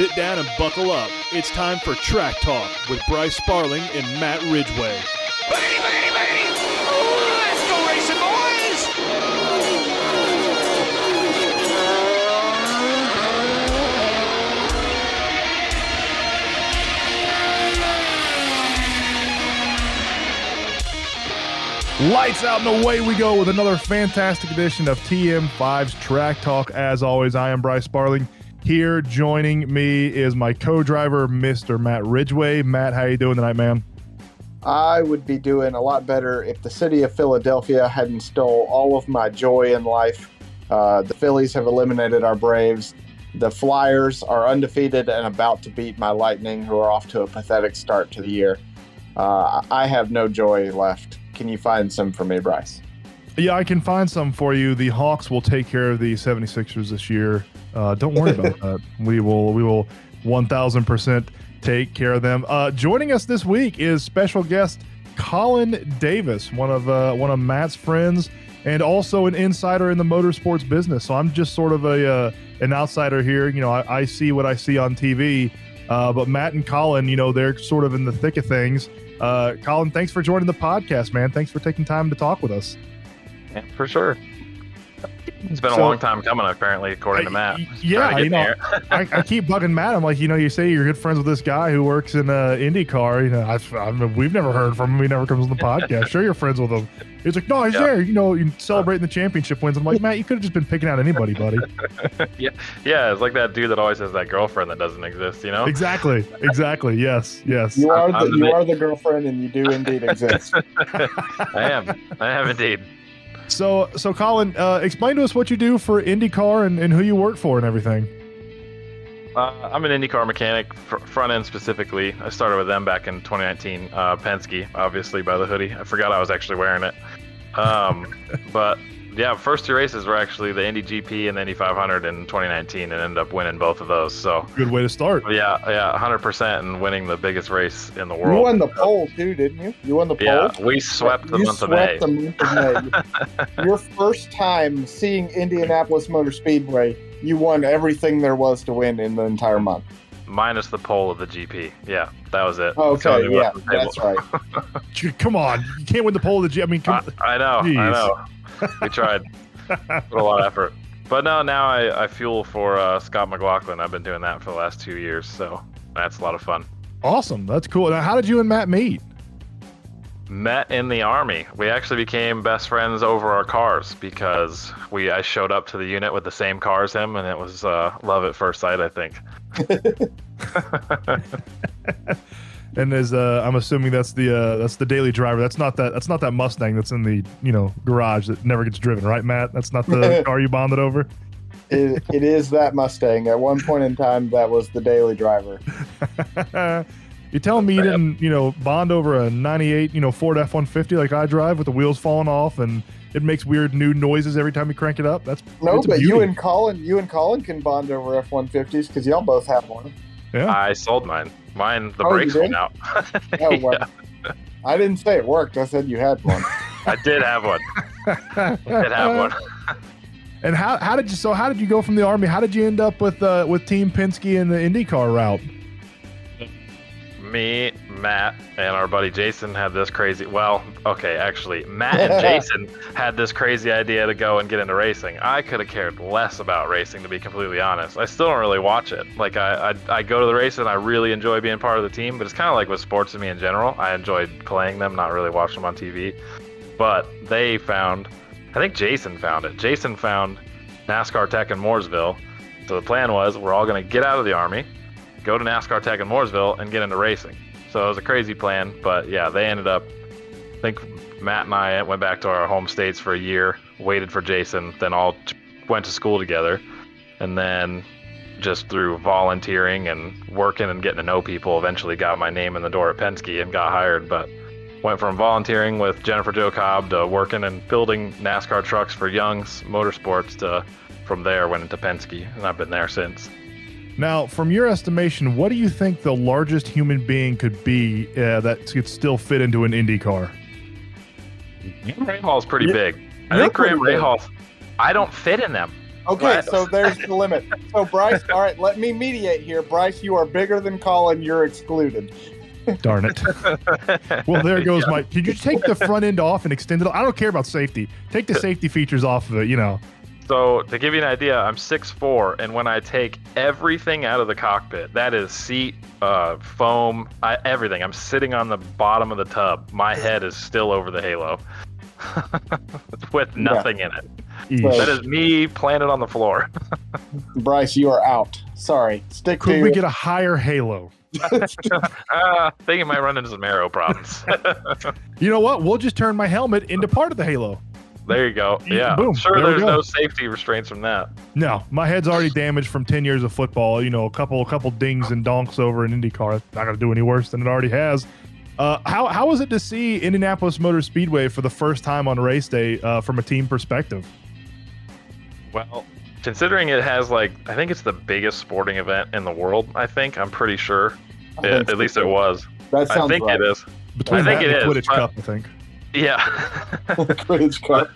sit down and buckle up. It's time for Track Talk with Bryce Sparling and Matt Ridgway. Let's go racing, boys! Lights out and away we go with another fantastic edition of TM5's Track Talk. As always, I am Bryce Sparling. Here joining me is my co-driver, Mr. Matt Ridgway. Matt, how are you doing tonight, man? I would be doing a lot better if the city of Philadelphia hadn't stole all of my joy in life. Uh, the Phillies have eliminated our Braves. The Flyers are undefeated and about to beat my Lightning, who are off to a pathetic start to the year. Uh, I have no joy left. Can you find some for me, Bryce? Yeah, I can find some for you. The Hawks will take care of the 76ers this year. Uh, don't worry about that. We will we will 1000% take care of them. Uh, joining us this week is special guest Colin Davis, one of uh, one of Matt's friends and also an insider in the motorsports business. So I'm just sort of a uh, an outsider here. You know, I, I see what I see on TV. Uh, but Matt and Colin, you know, they're sort of in the thick of things. Uh, Colin, thanks for joining the podcast, man. Thanks for taking time to talk with us. Yeah, for sure. It's been So- a long time coming, apparently, according to Matt. I- yeah, to you know. I, I keep bugging Matt. I'm like, you know, you say you're good friends with this guy who works in uh, IndyCar. You know, I, I mean, we've never heard from him. He never comes on the podcast. Sure, you're friends with him. He's like, no, he's Yeah. there. You know, you celebrating the championship wins. I'm like, Matt, you could have just been picking out anybody, buddy. yeah, yeah. it's like that dude that always has that girlfriend that doesn't exist, you know? exactly, exactly. Yes, yes. You are the the you are the girlfriend, and you do indeed exist. I am. I am indeed. So, so Colin, uh, explain to us what you do for IndyCar and, and who you work for and everything. Uh, I'm an IndyCar mechanic, fr- front end specifically. I started with them back in 2019. Uh, Penske, obviously, by the hoodie. I forgot I was actually wearing it. Um, but yeah, first two races were actually the Indy GP and the Indy 500 in 2019, and ended up winning both of those. So Good way to start. yeah, yeah, 100% and winning the biggest race in the world. you won the pole too, didn't you? You won the pole. Yeah, we swept the you month of swept May. the month of May. Your first time seeing Indianapolis Motor Speedway, you won everything there was to win in the entire month. minus the pole of the GP. Yeah, that was it. Okay, That's the yeah, one on the table. that's right. Come on, you can't win the pole of the GP. I mean, come, I, I know, Jeez. I know. We tried. Put a lot of effort. But no, now I, I fuel for uh, Scott McLaughlin. I've been doing that for the last two years, so that's a lot of fun. awesome. That's cool. Now, how did you and Matt meet? Met in the army. We actually became best friends over our cars because we I showed up to the unit with the same car as him, and it was uh, love at first sight. I think. And as uh, I'm assuming that's the uh, that's the daily driver. That's not that that's not that Mustang that's in the you know garage that never gets driven, right, Matt? That's not the car you bonded over. It, it is that Mustang. At one point in time, that was the daily driver. You're telling me you didn't you know bond over a '98 you know Ford F-150 like I drive with the wheels falling off and it makes weird new noises every time you crank it up. That's No, it's a but you and Colin, you and Colin can bond over F one fifties because y'all both have one. yeah. I sold mine. Mine, the Oh, brakes did? went out. Oh, well, Yeah, I didn't say it worked. I said you had one. I did have one. I did have one. And how how did you so how did you go from the army? How did you end up with uh, with Team Penske and the IndyCar route? Me, Matt, and our buddy Jason had this crazy. Well, okay, actually, Matt and Jason had this crazy idea to go and get into racing. I could have cared less about racing, to be completely honest. I still don't really watch it. Like, I, I, I go to the race and I really enjoy being part of the team, but it's kind of like with sports to me in general. I enjoyed playing them, not really watching them on TV. But they found, I think Jason found it. Jason found NASCAR Tech in Mooresville. So the plan was we're all going to get out of the Army, go to NASCAR Tech in Mooresville and get into racing. So it was a crazy plan, but yeah, they ended up. I think Matt and I went back to our home states for a year, waited for Jason, then all went to school together, and then just through volunteering and working and getting to know people, eventually got my name in the door at Penske and got hired. But went from volunteering with Jennifer Jo Cobb to working and building NASCAR trucks for Young's Motorsports to from there went into Penske, and I've been there since. Now, from your estimation, what do you think the largest human being could be uh, that could still fit into an Indy car? Graham Rahal is pretty You're- big. I you're think Graham. Rahal. I don't fit in them. Okay, so there's the limit. So Bryce, all right, let me mediate here. Bryce, you are bigger than Colin. You're excluded. Darn it. Well, there goes my. Could you take the front end off and extend it? I don't care about safety. Take the safety features off of it. You know. So to give you an idea, I'm 6'4", and when I take everything out of the cockpit, that is seat, uh, foam, I, everything. I'm sitting on the bottom of the tub. My head is still over the halo, with nothing in it. Eesh. That is me planted on the floor. Bryce, you are out. Sorry. Stick Could to we get a higher halo? uh, think you might run into some aero problems. You know what? We'll just turn my helmet into part of the halo. There you go. Yeah, Boom. sure. There There's no safety restraints from that. No, my head's already damaged from ten years of football. You know, a couple, a couple dings and donks over an IndyCar. It's not gonna do any worse than it already has. Uh, how how was it to see Indianapolis Motor Speedway for the first time on race day uh, from a team perspective? Well, considering it has like, I think it's the biggest sporting event in the world. I think I'm pretty sure. I At, least it was. That I sounds think right. it is. Between I think that and it the Quidditch but- Cup, I think. Yeah.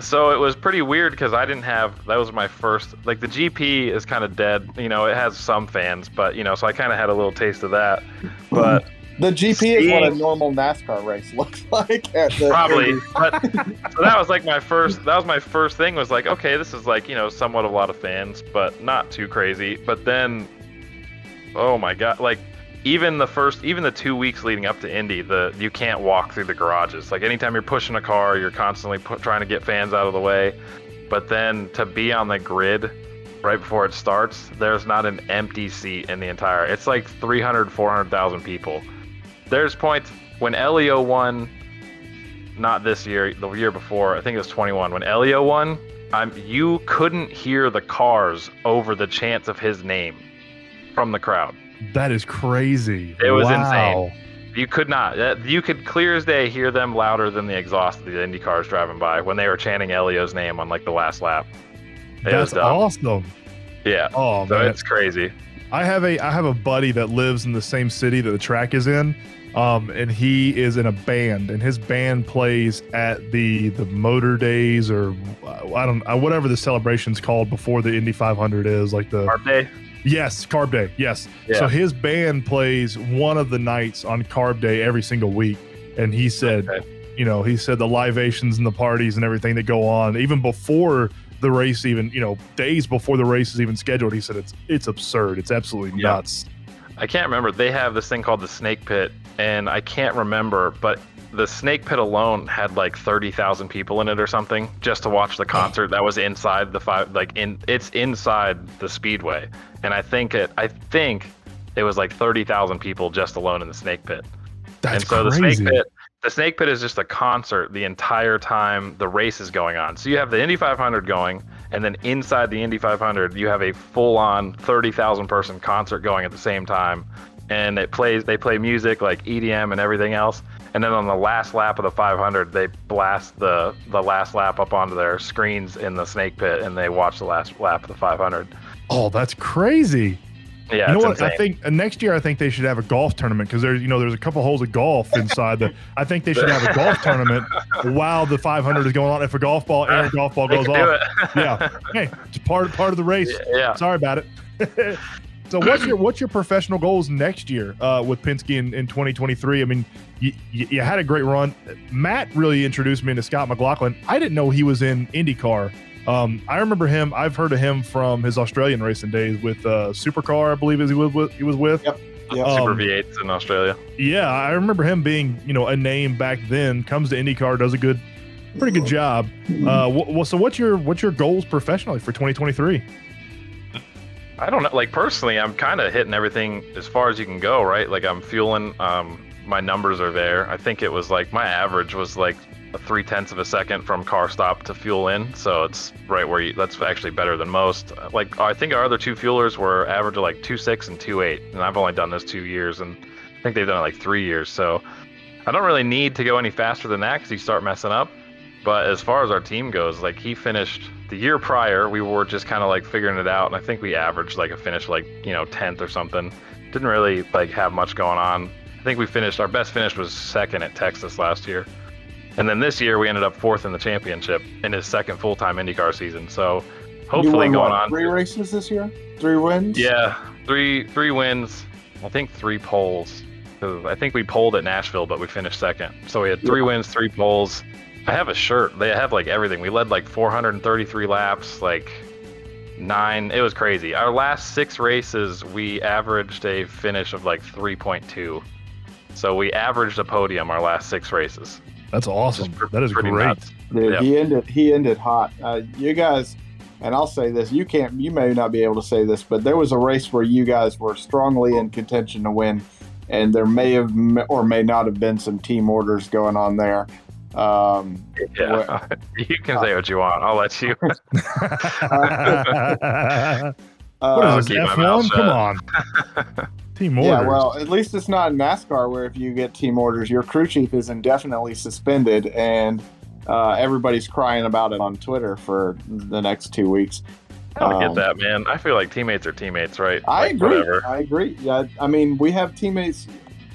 So it was pretty weird because I didn't have that was my first like the GP is kind of dead. You know, it has some fans, but you know, so I kind of had a little taste of that. But The GP is what a normal NASCAR race looks like. At the probably but so that was like my first that was my first thing was like okay this is like you know somewhat a lot of fans but not too crazy but then oh my god like even the first even the two weeks leading up to indy the you can't walk through the garages like anytime you're pushing a car you're constantly pu- trying to get fans out of the way but then to be on the grid right before it starts there's not an empty seat in the entire it's like 300 400000 people there's points when Helio won not this year, the year before. I think it was 21 when Helio won. I'm you couldn't hear the cars over the chants of his name from the crowd. That is crazy. It was wow. You could not. Uh, You could clear as day hear them louder than the exhaust of the Indy cars driving by when they were chanting Helio's name on like the last lap. It That's awesome. Yeah. Oh So man, it's crazy. I have a I have a buddy that lives in the same city that the track is in, um, and he is in a band, and his band plays at the the Motor Days or uh, I don't uh, whatever the celebration's called before the Indy 500 is like the Carb day. Yes Carb Day yes. Yeah. So his band plays one of the nights on Carb Day every single week, and he said, Okay. you know, he said the libations and the parties and everything that go on even before the race even you know days before the race is even scheduled he said it's it's absurd it's absolutely Yeah. nuts I can't remember. They have this thing called the Snake Pit, and I can't remember, but the Snake Pit alone had like thirty thousand people in it or something just to watch the concert. That was inside the five, like in it's inside the Speedway, and I think it, I think it was like thirty thousand people just alone in the Snake Pit. that's and so crazy the Snake Pit, the Snake Pit is just a concert the entire time the race is going on. So you have the Indy 500 going, and then inside the Indy 500, you have a full-on 30,000 person concert going at the same time, and it plays. They play music like EDM and everything else. And then on the last lap of the 500, they blast the the last lap up onto their screens in the Snake Pit, and they watch the last lap of the 500. oh that's crazy Yeah, you know what insane. i think uh, next year i think they should have a golf tournament because there's you know there's a couple holes of golf inside the i think they should have a golf tournament while the 500 is going on if a golf ball and a golf ball goes off yeah hey it's part part of the race yeah. Sorry about it. so what's your what's your professional goals next year uh, with Penske in, in 2023? I mean, you, you, you had a great run. Matt really introduced me into Scott McLaughlin. I didn't know he was in IndyCar. Um, I remember him. I've heard of him from his Australian racing days with uh, Supercar, I believe, is he was with. He was with. Yep. Yep. Um, Super V8s in Australia. Yeah, I remember him being you know a name back then. Comes to IndyCar, does a good, pretty good job. Uh, wh- wh- so what's your what's your goals professionally for 2023? I don't know. Like personally, I'm kind of hitting everything as far as you can go, right? Like I'm fueling. Um, my numbers are there. I think it was like my average was like a three tenths of a second from car stop to fuel in. So it's right where you. That's actually better than most. Like I think our other two fuelers were average of like two six and two eight, and I've only done this two years, and I think they've done it like three years. So I don't really need to go any faster than that because you start messing up. But as far as our team goes, like he finished the year prior, we were just kind of like figuring it out, and I think we averaged like a finish like you know tenth or something. Didn't really like have much going on. I think we finished our best finish was second at Texas last year, and then this year we ended up fourth in the championship in his second full time IndyCar season. So hopefully won, going what, on. three races this year. Three wins. Yeah, three three wins. I think three poles. I think we polled at Nashville, but we finished second. So we had three wins, three poles. I have a shirt. They have like everything. We led like 433 laps, like nine. It was crazy. Our last six races, we averaged a finish of like 3.2. So we averaged a podium our last six races. That's awesome. Which is That is great. nuts. Dude, Yeah. he ended. He ended hot. Uh, you guys, and I'll say this: you can't. You may not be able to say this, but there was a race where you guys were strongly in contention to win, and there may have or may not have been some team orders going on there. Um, Yeah. you can say what you want. I'll let you. what uh, is keep this, my mouth F1? Come on. Team orders. Yeah, well, at least it's not in NASCAR where if you get team orders, your crew chief is indefinitely suspended, and uh, everybody's crying about it on Twitter for the next two weeks. I don't Um, get that, man. I feel like teammates are teammates, right? I Like, agree. Whatever. I agree. Yeah, I mean, we have teammates.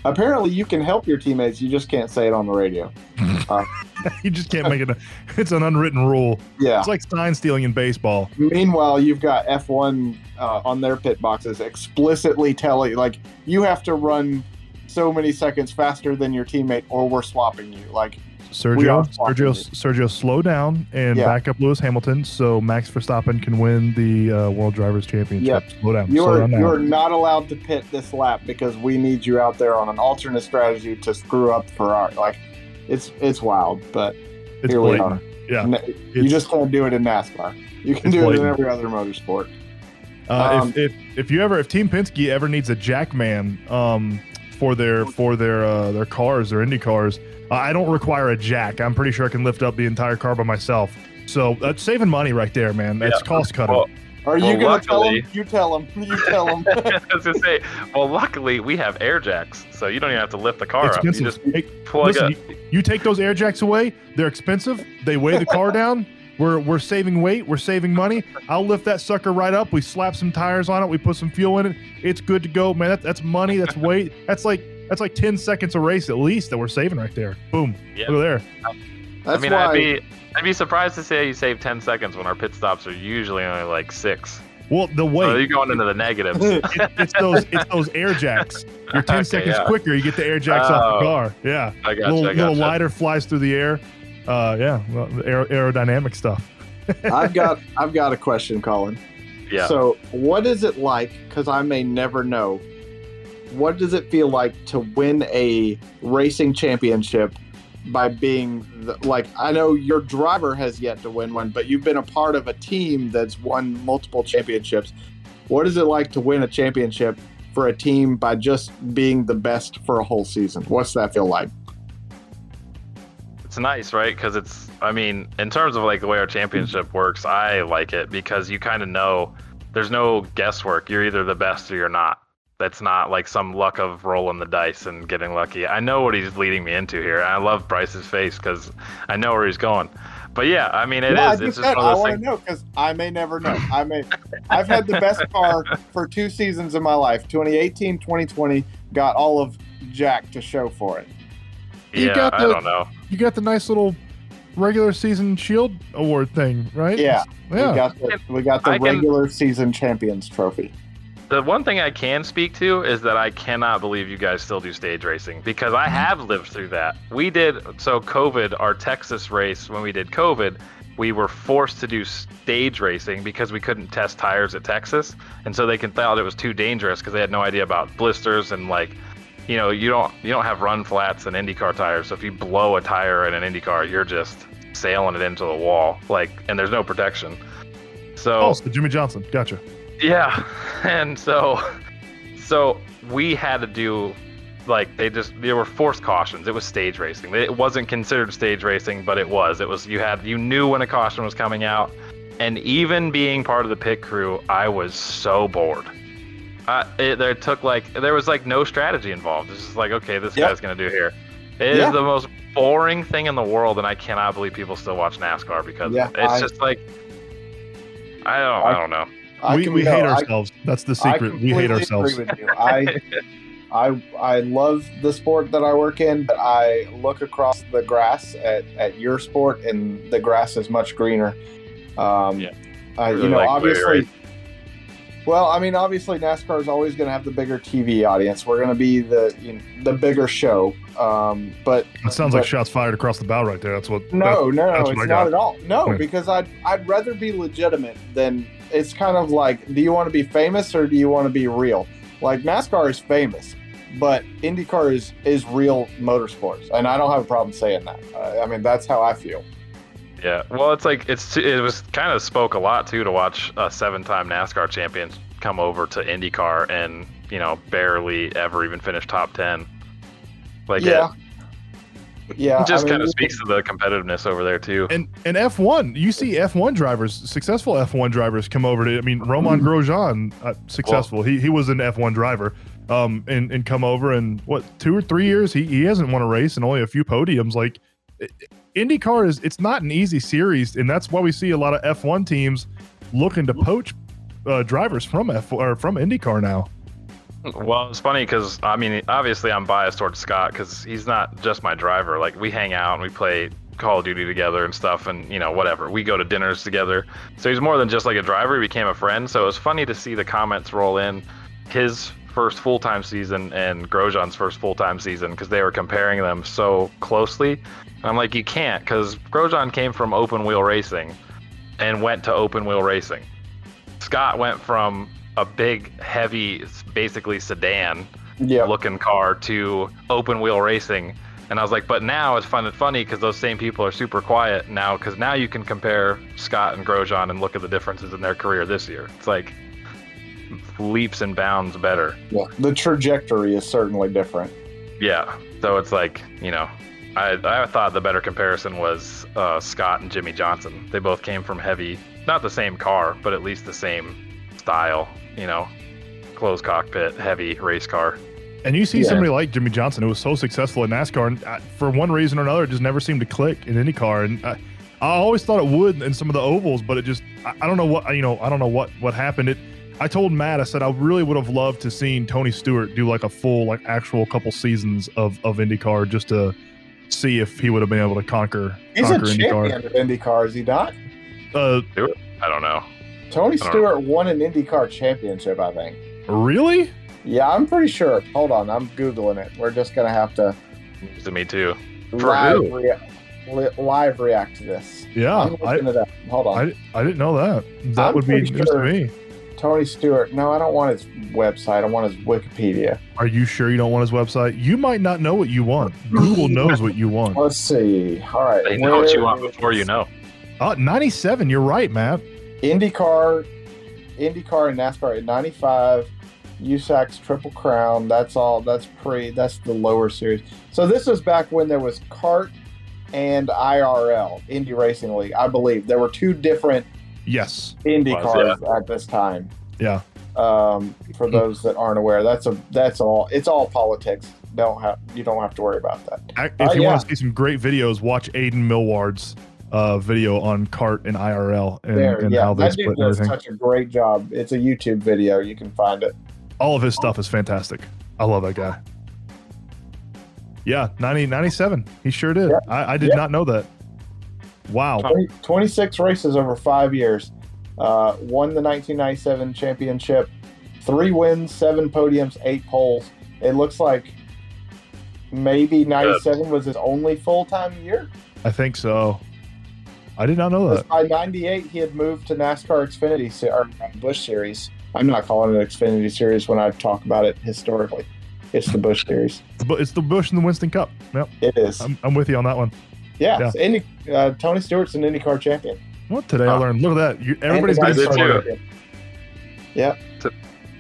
Apparently, you can help your teammates. You just can't say it on the radio. you just can't make it. A, it's an unwritten rule. Yeah. It's like sign stealing in baseball. Meanwhile, you've got F1 uh, on their pit boxes explicitly telling, like, you have to run so many seconds faster than your teammate, or we're swapping you. Like, Sergio, Sergio, Sergio, slow down and Yeah. back up Lewis Hamilton so Max Verstappen can win the uh, World Drivers Championship. Slow down. slow You're down you're not allowed to pit this lap because we need you out there on an alternate strategy to screw up Ferrari. Like it's it's wild, but it's here we are. Yeah. You It's- just can't do it in NASCAR. You can do it in every other motorsport. Uh, Um, if, if if you ever if Team Penske ever needs a jackman um for their for their uh, their cars their Indy cars, uh, I don't require a jack. I'm pretty sure I can lift up the entire car by myself. So that's saving money right there, man. That's Yeah. cost cutting. Well, Are Well, you gonna tell luckily- them? You tell them. You tell them. I was gonna say, well, luckily we have air jacks, so you don't even have to lift the car up. You just Hey, plug listen, up. you, you take those air jacks away, they're expensive. They weigh the car down. We're we're saving weight. We're saving money. I'll lift that sucker right up. We slap some tires on it. We put some fuel in it. It's good to go, man. That, that's money. That's weight. That's like that's like ten seconds a race at least that we're saving right there. Boom. Yeah. Look there. That's I mean, why. I'd be I'd be surprised to say you save 10 seconds when our pit stops are usually only like six. Well, the So weight. you're going into the negatives. it, it's those it's those air jacks. You're ten Okay, seconds yeah. quicker. You get the air jacks off Oh. the car. Yeah. I got little. I got little lighter flies through the air. Uh, yeah. Well, aer- aerodynamic stuff. I've got I've got a question, Colin. Yeah. So, what is it like? Because I may never know. What does it feel like to win a racing championship by being the, like? I know your driver has yet to win one, but you've been a part of a team that's won multiple championships. What is it like to win a championship for a team by just being the best for a whole season? What's that feel like? It's nice, right? Because it's, I mean, in terms of like the way our championship works, I like it because you kind of know there's no guesswork. You're either the best or you're not. That's not like some luck of rolling the dice and getting lucky. I know what he's leading me into here. I love Bryce's face because I know where he's going. But yeah, I mean, it is. Yeah, I It's just just said I want to know because I may never know. I may. I've had the best car for two seasons of my life. 2018, 2020 got all of Jack to show for it. You Yeah, got I the- don't know. You got the nice little regular season shield award thing, right? Yeah, Yeah. we got the, we got the I can- regular season champions trophy. The one thing I can speak to is that I cannot believe you guys still do stage racing because I have lived through that. We did so COVID, our Texas race when we did COVID, we were forced to do stage racing because we couldn't test tires at Texas, and so they can thought it was too dangerous because they had no idea about blisters and like, you know, you don't you don't have run flats and IndyCar tires, so if you blow a tire in an IndyCar, you're just sailing it into the wall, like, and there's no protection. So Oh, so Jimmie Johnson. Gotcha. yeah, and so, so we had to do, like they just there were forced cautions. It was stage racing. It wasn't considered stage racing, but it was. It was you had you knew when a caution was coming out, and even being part of the pit crew, I was so bored. Uh, it, there took like there was like no strategy involved. It's just like okay, this Yep. guy's gonna do here. It is Yeah. the most boring thing in the world, and I cannot believe people still watch NASCAR because Yeah, it's I- just like I don't I, I- don't know. I we can- we no, hate I- ourselves. That's the secret. We hate ourselves. Agree with you. I, I, I love the sport that I work in, but I look across the grass at, at your sport, and the grass is much greener. Um, Yeah. Uh, Really you know, like the way obviously. Well, I mean, obviously, NASCAR is always going to have the bigger TV audience. We're going to be the you know, the bigger show. Um, but That sounds like shots fired across the bow right there. That's what. no, no, that's it's not at all. No, Yeah. because I'd I'd rather be legitimate than it's kind of like, do you want to be famous or do you want to be real? Like NASCAR is famous, but IndyCar is is real motorsports, and I don't have a problem saying that. Uh, I mean, that's how I feel. Yeah, well, it's like it's it was kind of spoke a lot too to watch a seven-time NASCAR champion come over to IndyCar and you know barely ever even finish top ten. Like yeah, yeah. it just I mean, kind of speaks to the competitiveness over there too. And and F one, you see F one drivers, successful F one drivers come over to. I mean, Romain Grosjean, uh, successful. he he was an F one driver, um, and and come over and what two or three years he he hasn't won a race and only a few podiums. Like i- IndyCar is it's not an easy series, and that's why we see a lot of F one teams looking to poach uh, drivers from F or from IndyCar now. Well, it's funny because I mean, obviously, I'm biased towards Scott because he's not just my driver. Like we hang out and we play Call of Duty together and stuff, and you know, whatever. We go to dinners together. So he's more than just like a driver. He became a friend. So it was funny to see the comments roll in. His first full time season and Grosjean's first full time season because they were comparing them so closely. And I'm like, you can't because Grosjean came from open wheel racing and went to open wheel racing. Scott went from a big, heavy, basically sedan yeah, looking car to open wheel racing. And I was like, but now it's fun and funny because those same people are super quiet now because now you can compare Scott and Grosjean and look at the differences in their career this year. It's like leaps and bounds better. yeah. The trajectory is certainly different. Yeah. So it's like, you know, I, I thought the better comparison was uh, Scott and Jimmie Johnson. They both came from heavy, not the same car, but at least the same style, you know, closed cockpit, heavy race car. And you see Yeah. somebody like Jimmie Johnson who was so successful in NASCAR, and uh, for one reason or another, it just never seemed to click in any car. And I, I always thought it would in some of the ovals, but it just I, I don't know what you know I don't know what what happened. It I told Matt I said I really would have loved to seen Tony Stewart do like a full like actual couple seasons of of IndyCar just to see if he would have been able to conquer He's a conquer IndyCar. champion of IndyCar, is he not? Uh, I don't know. Tony don't Stewart won an IndyCar championship, I think. really? Yeah, I'm pretty sure. Hold on, I'm googling it. We're just gonna have to To me too. For live, who? rea- li- live react to this. Yeah, I'm I, it up. Hold on. I I didn't know that. That I'm would be pretty news sure- to me. Tony Stewart. No, I don't want his website. I want his Wikipedia. Are you sure you don't want his website? You might not know what you want. Google knows what you want. Let's see. All right. They know what you want before you know. Uh, 97, you're right, Matt. IndyCar, IndyCar and NASCAR at 95. USAC's Triple Crown. That's all. That's pre. That's the lower series. So this was back when there was CART and IRL, Indy Racing League. I believe there were two different Yes. Indy Was, cars at this time. Yeah. Um, for those that aren't aware, that's a that's all. It's all politics. Don't have you don't have to worry about that. Ac- If you yeah. want to see some great videos, watch Aidan Millward's uh, video on CART and IRL and, there, and yeah, how they that split does everything. such a great job. It's a YouTube video. You can find it. All of his stuff is fantastic. I love that guy. Yeah, 90, 97. He sure did. Yeah. I, I did Yeah. not know that. Wow. 20, 26 races over five years. Uh, won the 1997 championship. Three wins, seven podiums, eight poles. It looks like maybe 97 was his only full time year. I think so. I did not know that. By 98, he had moved to NASCAR Xfinity or Busch Series. I'm not calling it Xfinity Series when I talk about it historically. It's the Busch Series. But it's the Busch and the Winston Cup. Yep. It is. I'm, I'm with you on that one. Yeah. yeah. Indy, uh, Tony Stewart's an IndyCar champion. What today I learned? Look at that. You, everybody's And I the getting too. champion.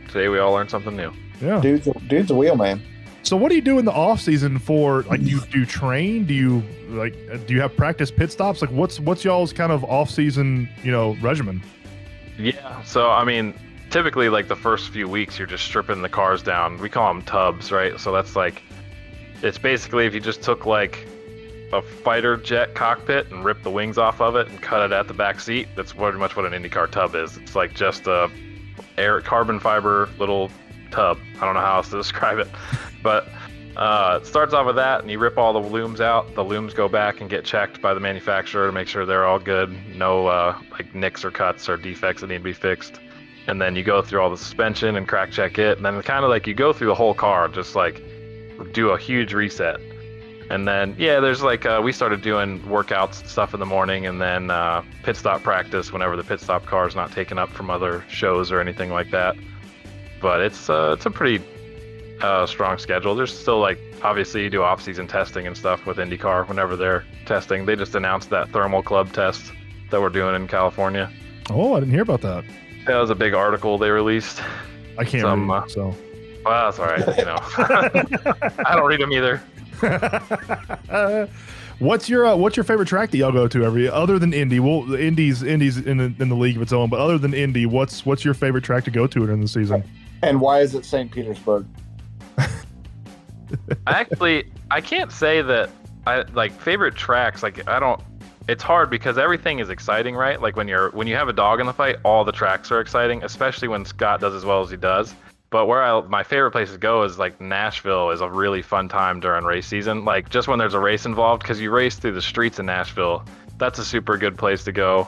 Today we all learned something new. Yeah. Dude's a, dude's a wheel man. So what do you do in the off season for like do you do you train? Do you like uh, do you have practice pit stops? Like what's what's y'all's kind of off season, you know, regimen? Yeah. So I mean, typically like the first few weeks, you're just stripping the cars down. We call them tubs, right? So that's like, it's basically if you just took like a fighter jet cockpit and rip the wings off of it and cut it at the back seat. That's pretty much what an IndyCar tub is. It's like just a air carbon fiber little tub. I don't know how else to describe it, but Uh, it starts off with that, and you rip all the looms out. The looms go back and get checked by the manufacturer to make sure they're all good. No uh, like nicks or cuts or defects that need to be fixed. And then you go through all the suspension and crack check it. And then kind of like you go through the whole car, just like do a huge reset. And then yeah, there's like uh, we started doing workouts and stuff in the morning, and then uh, pit stop practice whenever the pit stop car is not taken up from other shows or anything like that. But it's uh, it's a pretty uh, strong schedule. There's still like obviously you do off season testing and stuff with IndyCar whenever they're testing. They just announced that thermal club test that we're doing in California. Oh, I didn't hear about that. That was a big article they released. I can't Some, read, uh, so. Well, that's all right. You know, I don't read them either. what's your uh, what's your favorite track that y'all go to every other than Indy? Well, the Indy's Indy's in the, in the league of its own, but other than Indy, what's what's your favorite track to go to during the season? And why is it St. Petersburg? I Actually, I can't say that I like favorite tracks. Like I don't. It's hard because everything is exciting, right? Like when you're when you have a dog in the fight, all the tracks are exciting, especially when Scott does as well as he does. But where I my favorite place to go is like Nashville is a really fun time during race season. Like just when there's a race involved, because you race through the streets in Nashville. That's a super good place to go.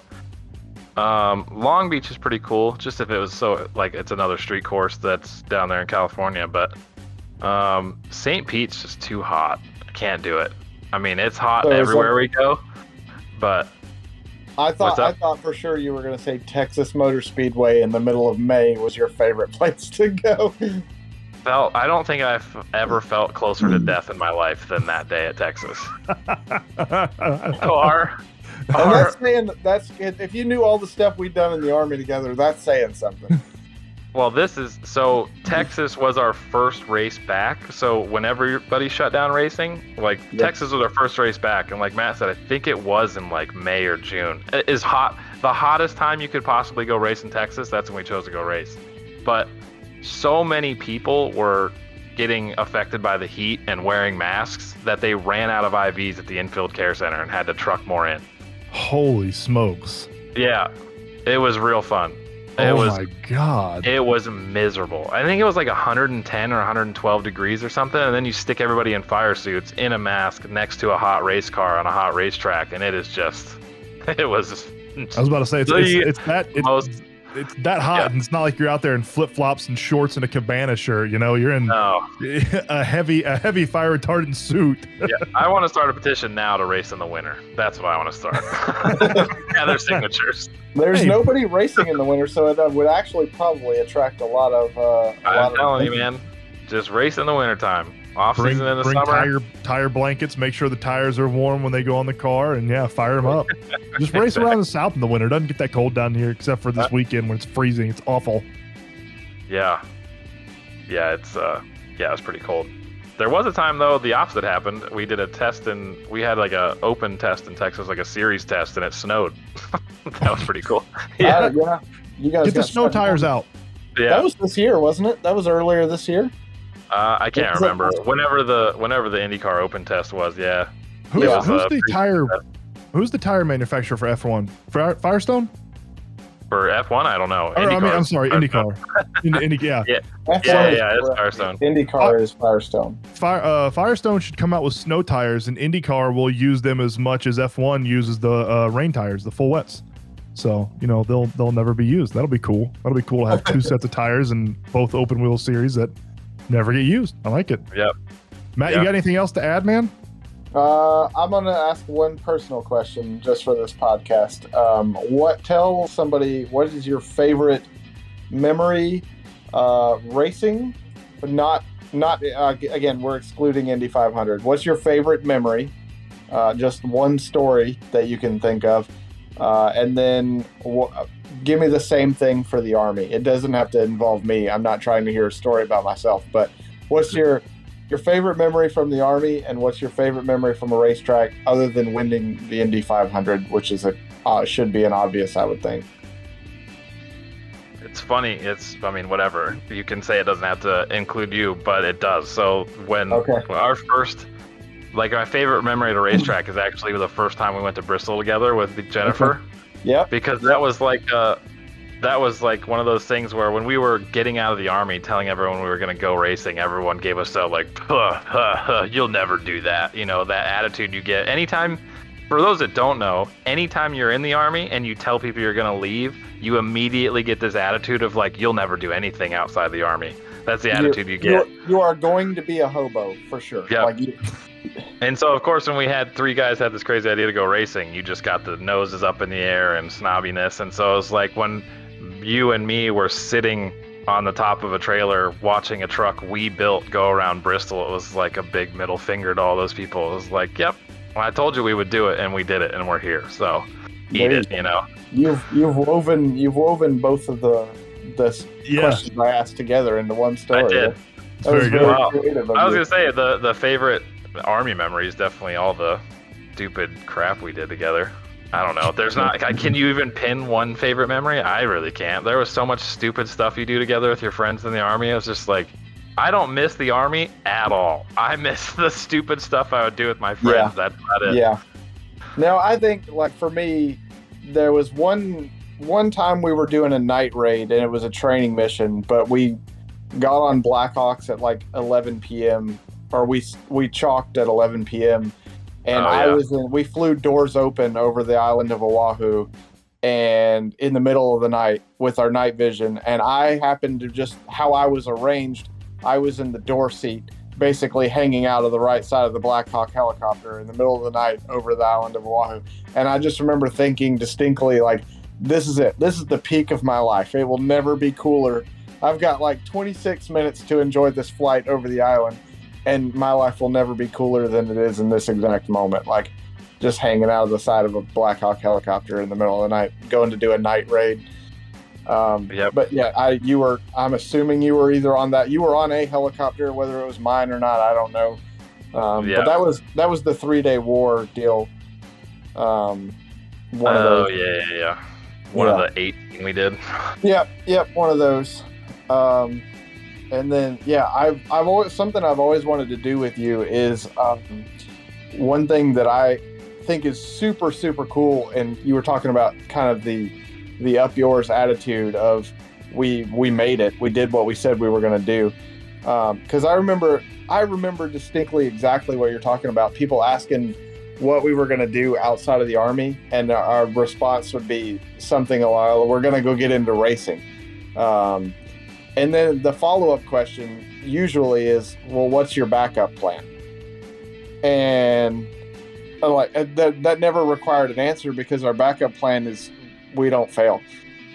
Um, Long Beach is pretty cool, just if it was so like it's another street course that's down there in California. But um, St. Pete's just too hot. I can't do it. I mean, it's hot So is everywhere that- we go, but I thought I thought for sure you were going to say Texas Motor Speedway in the middle of May was your favorite place to go. felt I don't think I've ever felt closer to death in my life than that day at Texas. So our, And our that's saying that's if you knew all the stuff we'd done in the army together, that's saying something. well, this is so Texas was our first race back. So when everybody shut down racing, like Yeah. Texas was our first race back, and like Matt said, I think it was in like May or June. It is hot, the hottest time you could possibly go race in Texas. That's when we chose to go race. But so many people were getting affected by the heat and wearing masks that they ran out of IVs at the infield care center and had to truck more in. Holy smokes! Yeah, it was real fun. It oh was my god! it was miserable. I think it was like 110 or 112 degrees or something, and then you stick everybody in fire suits in a mask next to a hot race car on a hot racetrack, and it is just it was I was about to say it's, So it's, you- it's that it's, most it's that hot, Yeah. and it's not like you're out there in flip flops and shorts and a cabana shirt. You know, you're in no. a heavy a heavy fire retardant suit. Yeah, I want to start a petition now to race in the winter. That's what I want to start. Gather signatures. There's Hey. nobody racing in the winter, so it uh, would actually probably attract a lot of. Uh, a lot I'm of telling you, man. Just race in the wintertime. Off Bring, season in the bring summer. tire tire blankets. Make sure the tires are warm when they go on the car, and yeah, fire them up. Just race around the south in the winter. It doesn't get that cold down here, except for this Uh, weekend when it's freezing. It's awful. Yeah. Yeah, it's uh yeah, it's pretty cold. There was a time though the opposite happened. We did a test and we had like a open test in Texas, like a series test, and it snowed. that was pretty cool. yeah. Yeah, yeah. You guys Get the snow tires on- out. That was this year, wasn't it? That was earlier this year. Uh, I can't Was that remember. last- Whenever the whenever the IndyCar open test was, yeah. Who's, Yeah. who's Uh, the pre- tire? Who's the tire manufacturer for F1? Fire, Firestone? For F1, I don't know. Or, I mean, I'm sorry, Firestone. IndyCar. Indy, Indy, yeah, That's Yeah, right. yeah, it's Firestone. IndyCar is Firestone. Fire, uh, Firestone should come out with snow tires, and IndyCar will use them as much as F1 uses the uh, rain tires, the full wets. So you know they'll they'll never be used. That'll be cool. That'll be cool to have two sets of tires and both open wheel series that never get used. I like it. Yep. Matt, Yeah. you got anything else to add, man? Uh, I'm gonna ask one personal question just for this podcast. Um, what tell somebody what is your favorite memory uh, racing? But not not uh, again. We're excluding Indy 500. What's your favorite memory? Uh, just one story that you can think of, uh, and then wh- give me the same thing for the Army. It doesn't have to involve me. I'm not trying to hear a story about myself. But what's your your favorite memory from the army and what's your favorite memory from a racetrack other than winning the Indy 500 which is a uh, should be an obvious I would think It's funny. It's I mean whatever. You can say it doesn't have to include you, but it does. So when Okay. our first like my favorite memory at a racetrack is actually the first time we went to Bristol together with Jennifer yep because that was like uh that was like one of those things where when we were getting out of the army, telling everyone we were going to go racing, everyone gave us that like, huh, huh, huh, you'll never do that. You know, that attitude you get anytime. For those that don't know, anytime you're in the army and you tell people you're going to leave, you immediately get this attitude of like, you'll never do anything outside the army. That's the attitude you get. You're, you are going to be a hobo for sure. Yep. Like you, And so, of course, when we had three guys had this crazy idea to go racing, you just got the noses up in the air and snobbiness. And so it was like when you and me were sitting on the top of a trailer watching a truck we built go around Bristol, it was like a big middle finger to all those people. It was like, yep, well, I told you we would do it, and we did it, and we're here. So eat There you it, you know. you've you've woven you've woven both of the the Yeah, questions I asked together into one story. I did. That was very good. very Wow. creative of I was you. gonna say the the favorite army memory is definitely all the stupid crap we did together. I don't know. There's not. Can you even pin one favorite memory? I really can't. There was so much stupid stuff you do together with your friends in the army. I was just like, I don't miss the army at all. I miss the stupid stuff I would do with my friends. Yeah. That's about it. Yeah. Now I think like for me, there was one one time we were doing a night raid and it was a training mission, but we got on Blackhawks at like 11 p.m. or we we chalked at 11 p.m. and Oh, I was in. We flew doors open over the island of Oahu, and in the middle of the night with our night vision, and I happened to just how I was arranged. I was in the door seat basically hanging out of the right side of the Black Hawk helicopter in the middle of the night over the island of Oahu. And I just remember thinking distinctly, like, this is it. This is the peak of my life. It will never be cooler. I've got like 26 minutes to enjoy this flight over the island, and my life will never be cooler than it is in this exact moment. Like, just hanging out of the side of a Black Hawk helicopter in the middle of the night, going to do a night raid. Um, Yep. But yeah, I you were. I'm assuming you were either on that. You were on a helicopter, whether it was mine or not. I don't know. Um, Yeah. But that was that was the three day war deal. Um, one of Oh those. yeah, yeah, yeah. One Yeah. of the eight we did. Yep, yep, one of those. Um, and then yeah, I've I've always something I've always wanted to do with you is um, one thing that I think is super super cool. And you were talking about kind of the the up yours attitude of we we made it, we did what we said we were going to do. Because I remember I remember distinctly exactly what you're talking about. People asking what we were going to do outside of the army, and our- our response would be something along, "We're going to go get into racing." Um, and then the follow up question usually is, "Well, what's your backup plan?" And uh, like uh, that, that never required an answer because our backup plan is we don't fail.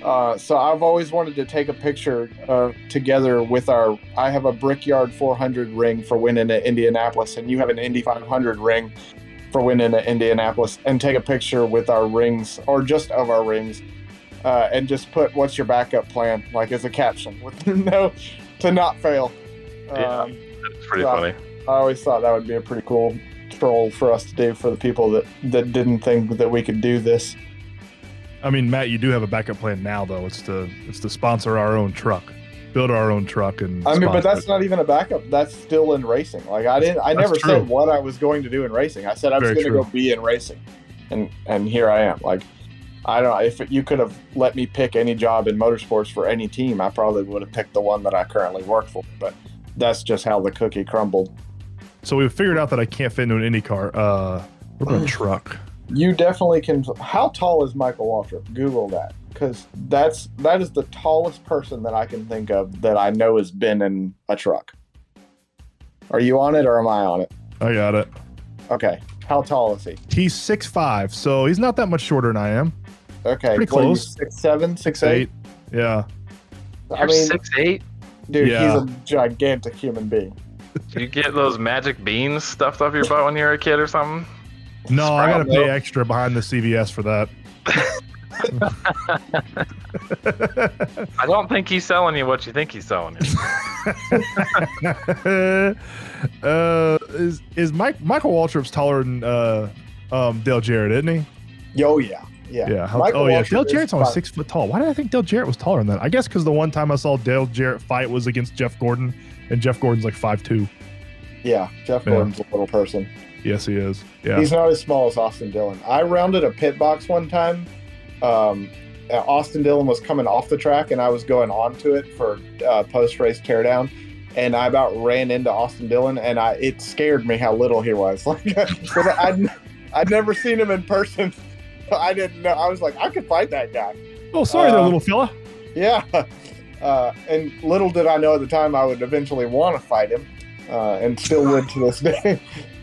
Uh, so I've always wanted to take a picture uh, together with our. I have a Brickyard 400 ring for winning at Indianapolis, and you have an Indy 500 ring for winning at Indianapolis, and take a picture with our rings or just of our rings, uh, and just put "What's your backup plan?" like as a caption with no to not fail. Yeah. Um, It's pretty Yeah. funny. I always thought that would be a pretty cool troll for us to do for the people that that didn't think that we could do this. I mean, Matt, you do have a backup plan now, though. It's to it's to sponsor our own truck, build our own truck, and I mean, but that's it. not even a backup. That's still in racing. Like I didn't. I That's never true. said what I was going to do in racing. I said I was going to go be in racing, and and here I am. Like I don't know if you could have let me pick any job in motorsports for any team, I probably would have picked the one that I currently work for. But that's just how the cookie crumbled. So we figured out that I can't fit into an Indy car. Uh, what about a truck? You definitely can. How tall is Michael Waltrip? Google that because that's that is the tallest person that I can think of that I know has been in a truck. Are you on it or am I on it? I got it. Okay. How tall is he? He's six five, so he's not that much shorter than I am. Okay. Pretty what close. Six seven, six eight. eight. Yeah. I You're mean, six eight. dude, Yeah. he's a gigantic human being. Do you get those magic beans stuffed up your butt when you were a kid or something? No, I gotta Sprout pay milk. extra behind the CVS for that. I don't think he's selling you what you think he's selling you. uh, is is Mike Michael Waltrip's taller than uh, um, Dale Jarrett, isn't he? Oh yeah, yeah. Yeah. How, oh yeah. Dale Jarrett's only six foot tall. Why did I think Dale Jarrett was taller than that? I guess because the one time I saw Dale Jarrett fight was against Jeff Gordon, and Jeff Gordon's like five two. Yeah, Jeff. Gordon's a little person. Yes, he is. Yeah. He's not as small as Austin Dillon. I rounded a pit box one time, um, Austin Dillon was coming off the track, and I was going onto it for uh, post race teardown, and I about ran into Austin Dillon, and I it scared me how little he was. Like, I'd I'd never seen him in person. I didn't know. I was like, I could fight that guy. Oh, sorry there, Uh, little fella. Yeah. Uh, and little did I know at the time I would eventually want to fight him, uh, and still would to this day.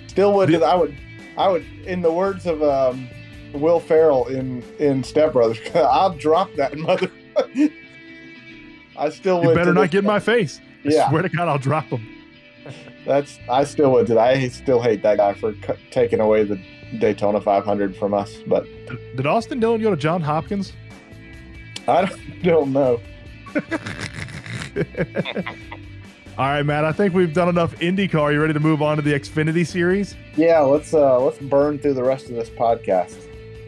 still would. I would. I would. In the words of um, Will Ferrell in in Step Brothers, I'll drop that mother. I still would. You better not get in day. my face. I Yeah. swear to God, I'll drop him. That's. I still would. I still hate that guy for taking away the Daytona 500 from us. But Did Austin Dillon go to John Hopkins? I don't, don't know. All right, Matt. I think we've done enough IndyCar. You ready to move on to the Xfinity Series? Yeah. Let's uh let's burn through the rest of this podcast.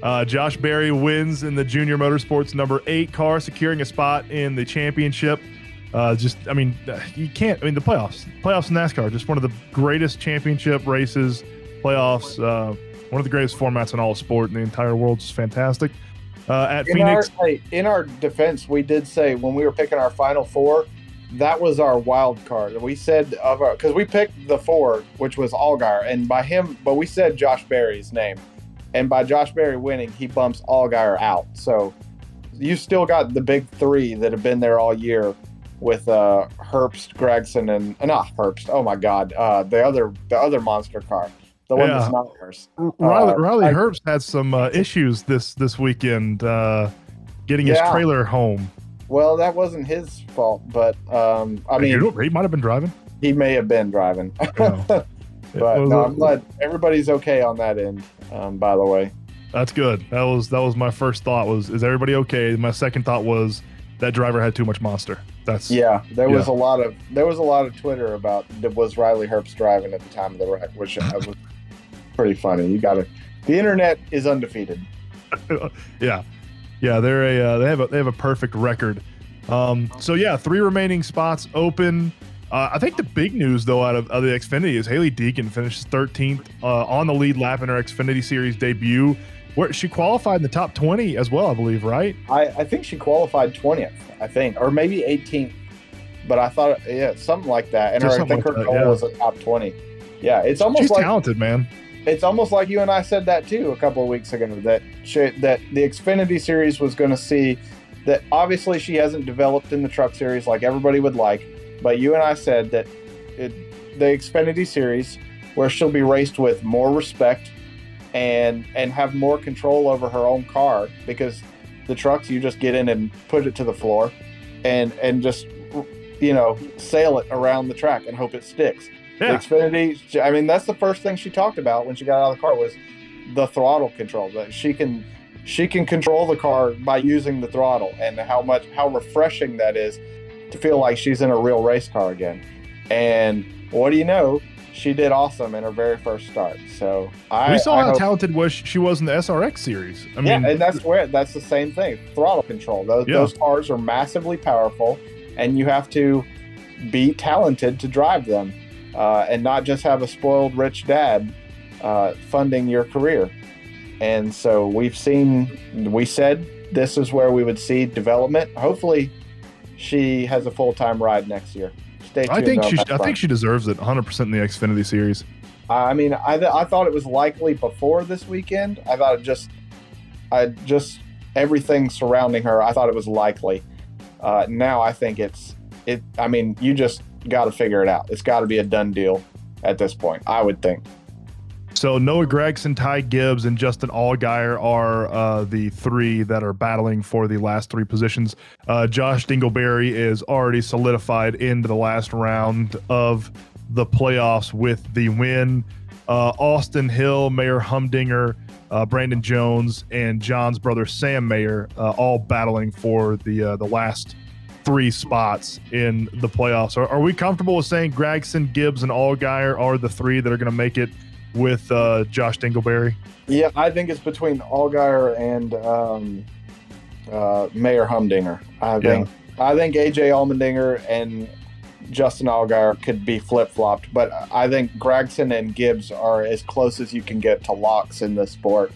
Uh, Josh Berry wins in the Junior Motorsports number eight car, securing a spot in the championship. Uh, just, I mean, uh, you can't. I mean, the playoffs, playoffs in NASCAR, just one of the greatest championship races, playoffs. Uh, one of the greatest formats in all of sport in the entire world. Just fantastic. Uh, at in Phoenix, Our, hey, in our defense, we did say when we were picking our final four, that was our wild card. We said of our because we picked the four, which was Allgaier, and by him, but we said Josh Berry's name, and by Josh Berry winning, he bumps Allgaier out. So you still got the big three that have been there all year with uh Herbst, Gragson, and uh, not Herbst. Oh my God, uh, the other the other monster car, the one Yeah. that's not ours. Riley, uh, Riley I- Herbst had some uh, issues this this weekend uh, getting his trailer home. Well, that wasn't his fault, but um, I mean, You he might have been driving. he may have been driving. But was no, a- I'm glad everybody's okay on that end. Um, by the way, That's good. That was that was my first thought. Was is everybody okay? My second thought was that driver had too much monster. That's yeah, there was Yeah. a lot of there was a lot of Twitter about that was Riley Herbst driving at the time of the wreck, which uh, was pretty funny. You got to the internet is undefeated. yeah, yeah. They're a uh, they have a they have a perfect record. Um, so yeah, three remaining spots open. Uh, I think the big news though out of, out of the Xfinity is Hailie Deegan finishes 13th uh, on the lead lap in her Xfinity Series debut. Where she qualified in the top 20 as well, I believe, right? I, I think she qualified twentieth, I think, or maybe 18th. But I thought, yeah, something like that. And her, I think her that, goal yeah. was a top twenty. Yeah, it's almost She's like talented, man. It's almost like you and I said that too a couple of weeks ago that she, that the Xfinity series was going to see that obviously she hasn't developed in the truck series like everybody would like, but you and I said that it, the Xfinity series where she'll be raced with more respect and and have more control over her own car because the trucks you just get in and put it to the floor and and just you know sail it around the track and hope it sticks the Yeah. Xfinity. I mean, that's the first thing she talked about when she got out of the car was the throttle control. That she can she can control the car by using the throttle, and how much how refreshing that is to feel like she's in a real race car again. And what do you know? She did awesome in her very first start. So I we saw I how hope- talented was she was in the SRX series. I mean, yeah, and that's where that's the same thing. Throttle control. Those Yeah. those cars are massively powerful, and you have to be talented to drive them, uh, and not just have a spoiled rich dad uh, funding your career. And so we've seen. We said this is where we would see development. Hopefully, she has a full time ride next year. Stay tuned. I think she I front. think she deserves it 100 percent in the Xfinity series. I mean, I, th- I thought it was likely before this weekend. I thought it just, I just everything surrounding her. I thought it was likely. Uh, now I think it's it. I mean, you just got to figure it out. It's got to be a done deal at this point. I would think. So Noah Gragson, Ty Gibbs, and Justin Allgaier are uh, the three that are battling for the last three positions. Uh, Josh Dingleberry is already solidified into the last round of the playoffs with the win. Uh, Austin Hill, Mayor Humdinger, uh, Brandon Jones, and John's brother Sam Mayer, uh, all battling for the uh, the last three spots in the playoffs. Are, are we comfortable with saying Gragson, Gibbs, and Allgaier are the three that are going to make it with uh, Josh Dingleberry? Yeah, I think it's between Allgaier and um, uh, Mayor Humdinger. I think I think AJ Allmendinger and Justin Allgaier could be flip flopped, but I think Gragson and Gibbs are as close as you can get to locks in this sport.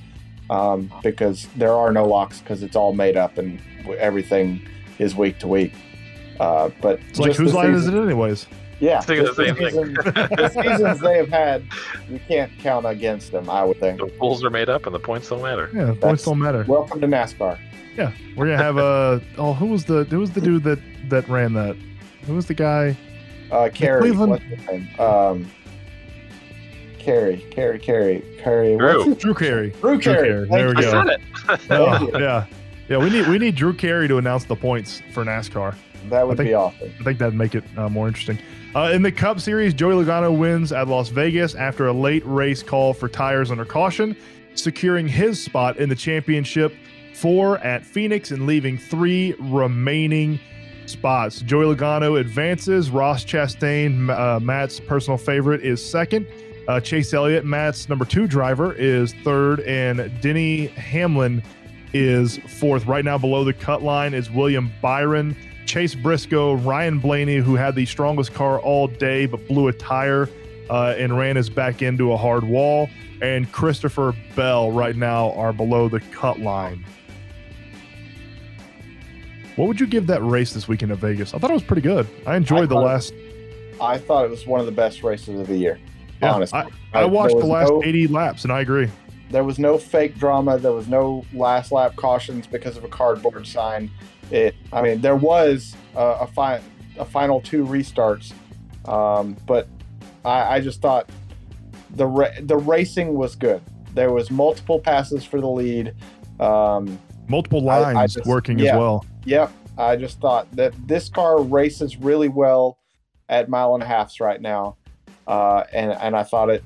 um, because there are no locks because it's all made up and everything is week to week. Uh, but It's like whose the line is it anyways? Yeah, the the, same thing. the seasons they have had, you can't count against them. I would think. The rules are made up and the points don't matter. Yeah, points That's- don't matter. Welcome to NASCAR. Yeah, we're gonna have a. oh, who was the who was the dude that that ran that? Who was the guy? Uh, Carey, Cleveland- what's his name? Um, Carey, Carey, Carey, Carey. Drew. What's his- Drew Carey. Drew Carey. Carey, there we I go. said it. Oh, yeah, yeah. We need we need Drew Carey to announce the points for NASCAR. That would think- be awesome. I think that'd make it uh, more interesting. Uh, in the Cup Series, Joey Logano wins at Las Vegas after a late race call for tires under caution, securing his spot in the championship. Four at Phoenix and leaving three remaining spots. Joey Logano advances. Ross Chastain, uh, Matt's personal favorite, is second. Uh, Chase Elliott, Matt's number two driver, is third, and Denny Hamlin is fourth. Right now, below the cut line is William Byron. Chase Briscoe, Ryan Blaney, who had the strongest car all day but blew a tire uh, and ran his back into a hard wall, and Christopher Bell right now are below the cut line. What would you give that race this weekend at Vegas? I thought it was pretty good. I enjoyed I the last. I thought it was one of the best races of the year. Yeah, honestly, I, I watched the last no- 80 laps, and I agree. There was no fake drama. There was no last lap cautions because of a cardboard sign. It. I mean, there was uh, a fi- a final two restarts, um, but I, I just thought the ra- the racing was good. There was multiple passes for the lead. Um, Multiple I- I lines just- working yeah. as well. Yep. I just thought that this car races really well at mile and a halfs right now. Uh, and, and I thought it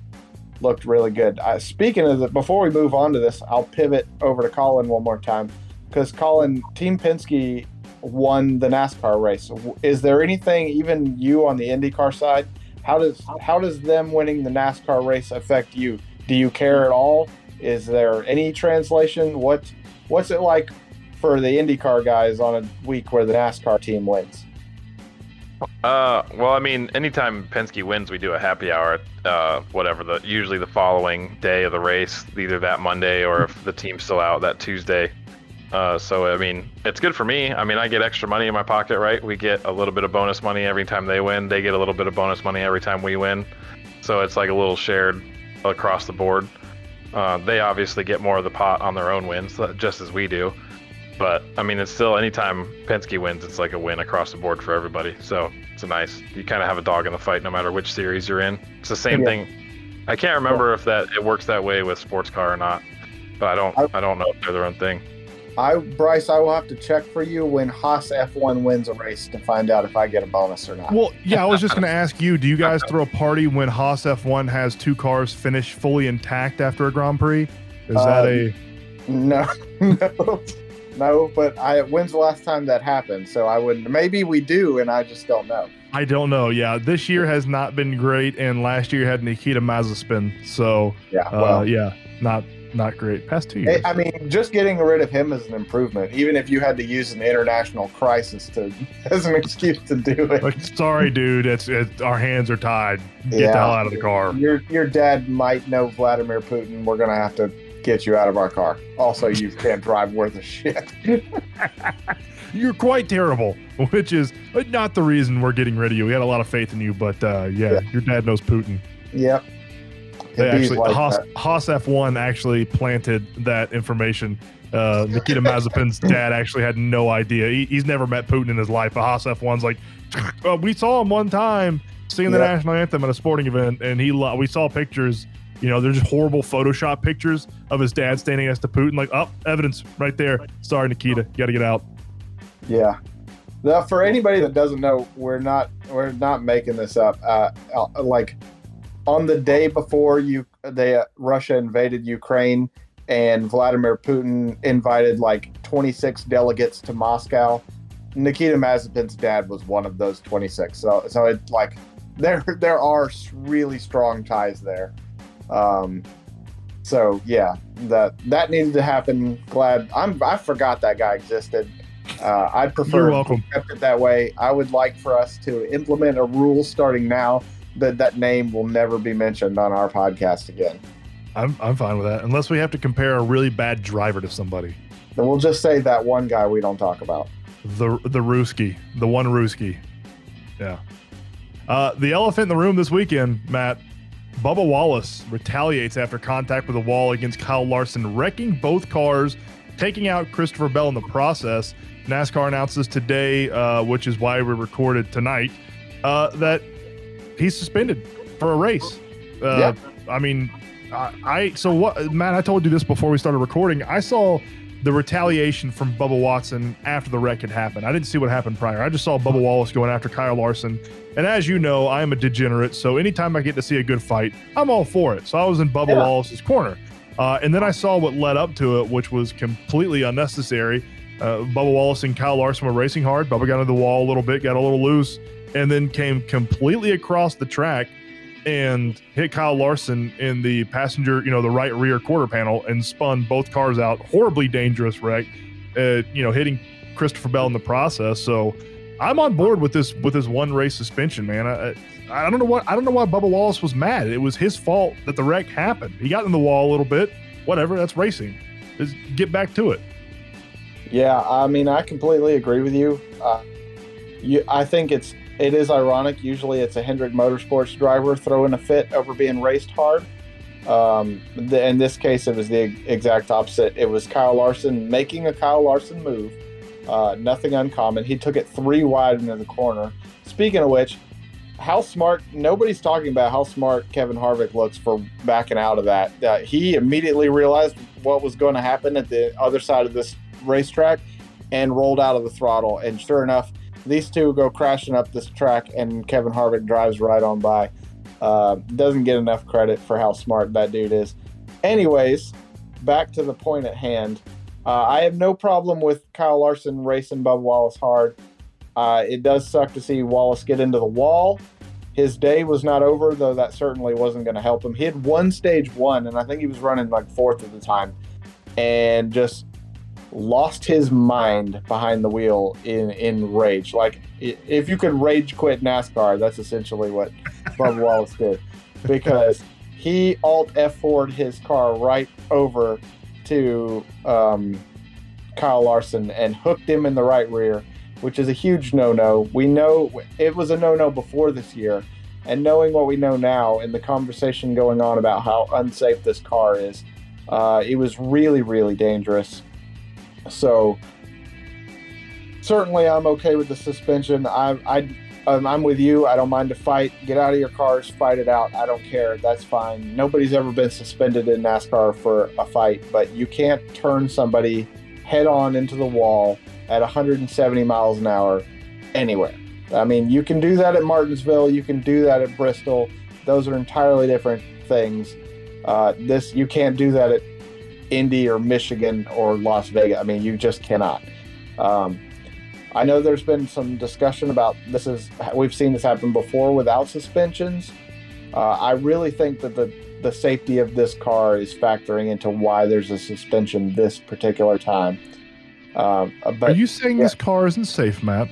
looked really good. Uh, speaking of that, before we move on to this, I'll pivot over to Colin one more time because Colin, Team Penske won the NASCAR race. Is there anything, even you on the IndyCar side, how does how does them winning the NASCAR race affect you? Do you care at all? Is there any translation? What what's it like for the IndyCar guys on a week where the NASCAR team wins? Uh, well, I mean, anytime Penske wins, we do a happy hour. Uh, whatever the usually the following day of the race, either that Monday or if the team's still out that Tuesday. Uh, so I mean, it's good for me. I mean, I get extra money in my pocket, right? We get a little bit of bonus money every time they win. They get a little bit of bonus money every time we win. So it's like a little shared across the board. Uh, they obviously get more of the pot on their own wins, uh, just as we do. But I mean, it's still anytime Penske wins, it's like a win across the board for everybody. So it's a nice. You kind of have a dog in the fight, no matter which series you're in. It's the same Yeah. thing. I can't remember if that it works that way with sports car or not, but I don't. I- I don't know if they're their own thing. I Bryce, I will have to check for you when Haas F1 wins a race to find out if I get a bonus or not. Well, yeah, I was just going to ask you: Do you guys throw a party when Haas F1 has two cars finish fully intact after a Grand Prix? Is that um, a? No, no, no. But I when's the last time that happened? So I would maybe we do, and I just don't know. I don't know. Yeah, this year has not been great, and last year had Nikita Mazepin. So, Yeah. uh, yeah, not not great. Past two years. I I mean, just getting rid of him is an improvement, even if you had to use an international crisis to as an excuse to do it. Like, sorry, dude. It's, it's our hands are tied. Get Yeah. the hell out of the car. Your your dad might know Vladimir Putin. We're gonna have to get you out of our car. Also, you can't drive worth a shit. You're quite terrible, which is not the reason we're getting rid of you. We had a lot of faith in you, but uh, yeah, Yeah. your dad knows Putin. yep. They actually like Haas, Haas, F1 actually planted that information. Uh, Nikita Mazepin's dad actually had no idea. He, he's never met Putin in his life. But Haas F1's like, "Uh, we saw him one time singing the national anthem at a sporting event, and he we saw pictures. You know, they're just horrible Photoshop pictures of his dad standing next to Putin. Like, oh, evidence right there. Sorry, Nikita, you got to get out. Yeah. Now, for anybody that doesn't know, we're not we're not making this up. Uh, uh, like on the day before you, they uh, Russia invaded Ukraine, and Vladimir Putin invited like 26 delegates to Moscow. Nikita Mazepin's dad was one of those 26. So so it like there there are really strong ties there. Um, so yeah, that that needed to happen. Glad I'm I forgot that guy existed. Uh, I'd prefer You're welcome. kept it that way. I would like for us to implement a rule starting now that that name will never be mentioned on our podcast again. I'm I'm fine with that, unless we have to compare a really bad driver to somebody. Then we'll just say that one guy we don't talk about. The the Ruski, the one Ruski. Yeah. Uh, the elephant in the room this weekend, Matt. Bubba Wallace retaliates after contact with a wall against Kyle Larson, wrecking both cars, taking out Christopher Bell in the process. NASCAR announces today, uh, which is why we recorded tonight, uh, that he's suspended for a race. Uh, Yeah. I mean, I, I so what, Matt? I told you this before we started recording. I saw the retaliation from Bubba Watson after the wreck had happened. I didn't see what happened prior. I just saw Bubba Wallace going after Kyle Larson. And as you know, I am a degenerate. So anytime I get to see a good fight, I'm all for it. So I was in Bubba Yeah. Wallace's corner. Uh, and then I saw what led up to it, which was completely unnecessary. Uh, Bubba Wallace and Kyle Larson were racing hard. Bubba got into the wall a little bit, got a little loose, and then came completely across the track and hit Kyle Larson in the passenger, you know, the right rear quarter panel and spun both cars out. Horribly dangerous wreck, uh, you know, hitting Christopher Bell in the process. So I'm on board with this with this one race suspension, man. I, I don't know what I don't know why Bubba Wallace was mad. It was his fault that the wreck happened. He got in the wall a little bit. Whatever, that's racing. Just get back to it. Yeah, I mean, I completely agree with you. Uh, you, I think it's it is ironic. Usually, it's a Hendrick Motorsports driver throwing a fit over being raced hard. Um, the, in this case, it was the exact opposite. It was Kyle Larson making a Kyle Larson move. Uh, nothing uncommon. He took it three wide into the corner. Speaking of which, how smart? Nobody's talking about how smart Kevin Harvick looks for backing out of that. Uh, he immediately realized what was going to happen at the other side of this racetrack and rolled out of the throttle. And sure enough, these two go crashing up this track, and Kevin Harvick drives right on by. Uh, doesn't get enough credit for how smart that dude is. Anyways, back to the point at hand. Uh, I have no problem with Kyle Larson racing Bubba Wallace hard. Uh, it does suck to see Wallace get into the wall. His day was not over, though that certainly wasn't going to help him. He had one stage one, and I think he was running like fourth at the time, and just lost his mind behind the wheel in in rage. Like if you could rage quit NASCAR, that's essentially what Bubba Wallace did, because he alt F forward his car right over to um, Kyle Larson and hooked him in the right rear, which is a huge no no. We know it was a no no before this year, and knowing what we know now and the conversation going on about how unsafe this car is, uh, it was really really dangerous. So certainly, I'm okay with the suspension. I, I, um, I'm with you. I don't mind to fight. Get out of your cars, fight it out. I don't care. That's fine. Nobody's ever been suspended in NASCAR for a fight, but you can't turn somebody head on into the wall at 170 miles an hour anywhere. I mean, you can do that at Martinsville. You can do that at Bristol. Those are entirely different things. Uh, this you can't do that at Indy or Michigan or Las Vegas. I mean, you just cannot. Um, I know there's been some discussion about this is we've seen this happen before without suspensions. Uh, I really think that the the safety of this car is factoring into why there's a suspension this particular time. Um, but Are you saying yeah. this car isn't safe, Matt?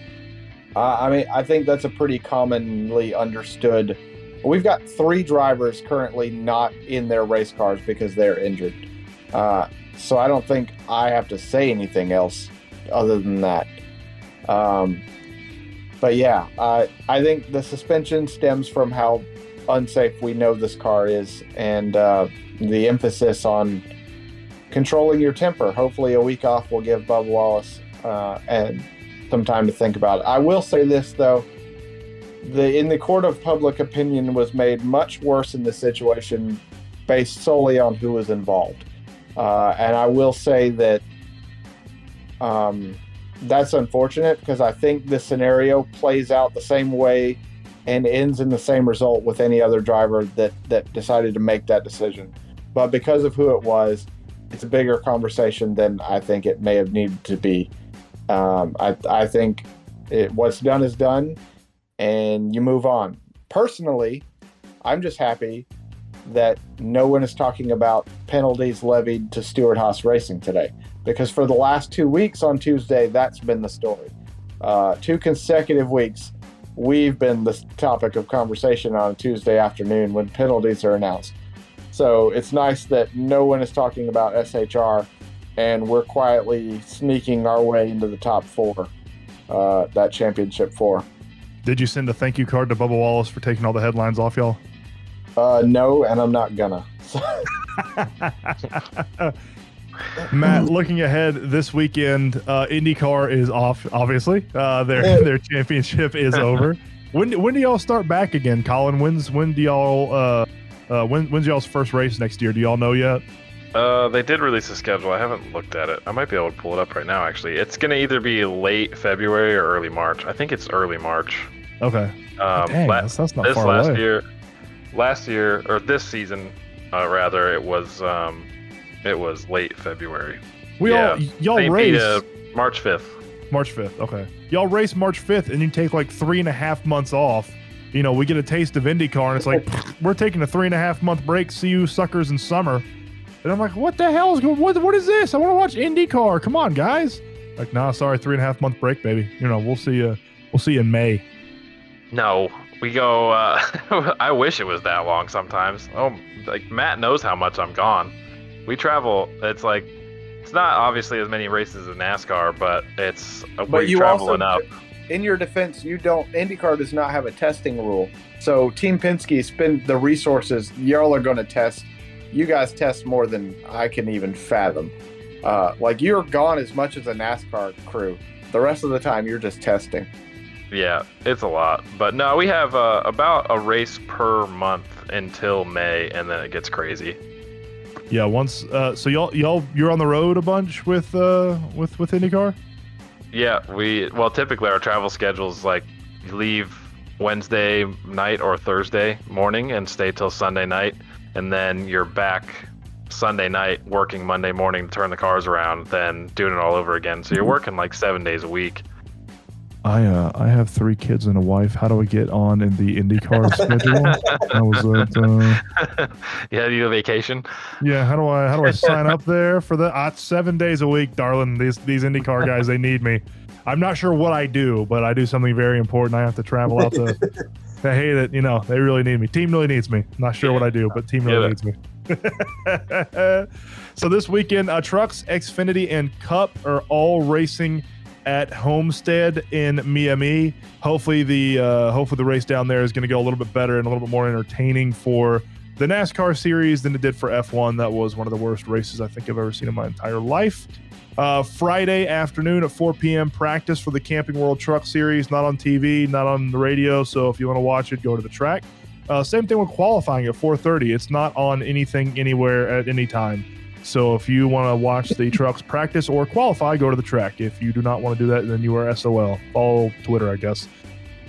uh, I mean, I think that's a pretty commonly understood. We've got three drivers currently not in their race cars because they're injured. Uh, so I don't think I have to say anything else other than that. Um, but yeah, uh, I think the suspension stems from how unsafe we know this car is and uh, the emphasis on controlling your temper. Hopefully, a week off will give Bubba Wallace uh, and some time to think about it. I will say this though: the in the court of public opinion was made much worse in this situation based solely on who was involved, uh, and I will say that um, that's unfortunate because I think this scenario plays out the same way and ends in the same result with any other driver that that decided to make that decision. But because of who it was, it's a bigger conversation than I think it may have needed to be. Um, I, I think it, what's done is done, and you move on. Personally, I'm just happy that no one is talking about penalties levied to Stewart Haas Racing today, because for the last two weeks on Tuesday, that's been the story. Uh, two consecutive weeks, we've been the topic of conversation on Tuesday afternoon when penalties are announced. So it's nice that no one is talking about SHR, and we're quietly sneaking our way into the top four, uh, that championship four. Did you send a thank you card to Bubba Wallace for taking all the headlines off y'all? Uh, no, and I'm not gonna. Matt, looking ahead this weekend, uh, IndyCar is off. Obviously, uh, their their championship is over. When when do y'all start back again, Colin? When's when do y'all uh, uh when when's y'all's first race next year? Do y'all know yet? Uh, they did release a schedule. I haven't looked at it. I might be able to pull it up right now. Actually, it's gonna either be late February or early March. I think it's early March. Okay. Um, Dang, la- that's, that's not this far last away. year, last year or this season, uh, rather, it was um, it was late February. we yeah, all y'all race Peter, March fifth. March fifth. Okay, y'all race March fifth, and you take like three and a half months off. You know, we get a taste of IndyCar, and it's like we're taking a three and a half month break. See you suckers in summer. And I'm like, what the hell is going? What what is this? I want to watch IndyCar. Come on, guys. Like, nah, sorry, three and a half month break, baby. You know, we'll see you. We'll see you in May. No, we go. Uh, I wish it was that long. Sometimes. Oh, like Matt knows how much I'm gone. We travel. It's like it's not obviously as many races as NASCAR, but it's uh, But we you travel also- enough. in your defense, you don't. IndyCar does not have a testing rule, so Team Penske spend the resources. Y'all are going to test. You guys test more than I can even fathom. Uh, like you're gone as much as a NASCAR crew. The rest of the time, you're just testing. Yeah, it's a lot. But no, we have uh, about a race per month until May, and then it gets crazy. Yeah, once. Uh, so y'all y'all you're on the road a bunch with uh with with IndyCar. Yeah, we well typically our travel schedules like leave Wednesday night or Thursday morning and stay till Sunday night, and then you're back Sunday night working Monday morning to turn the cars around, then doing it all over again. So you're working like seven days a week. I uh I have three kids and a wife. How do I get on in the IndyCar schedule? I was at, uh, yeah, you a vacation? yeah. How do I how do I sign up there for the uh, seven days a week, darling? These these IndyCar guys they need me. I'm not sure what I do, but I do something very important. I have to travel out to. I hate it. You know they really need me. Team really needs me. Not sure what I do, but team really Get needs me. so this weekend, uh, trucks, Xfinity, and Cup are all racing at Homestead in Miami. Hopefully the uh, hopefully the race down there is going to go a little bit better and a little bit more entertaining for the NASCAR series than it did for F1. That was one of the worst races I think I've ever seen in my entire life. Uh, Friday afternoon at 4 p.m. practice for the Camping World Truck Series. Not on TV, not on the radio. So if you want to watch it, go to the track. Uh, same thing with qualifying at 4:30. It's not on anything anywhere at any time. So if you want to watch the trucks practice or qualify, go to the track. If you do not want to do that, then you are SOL. Follow Twitter, I guess.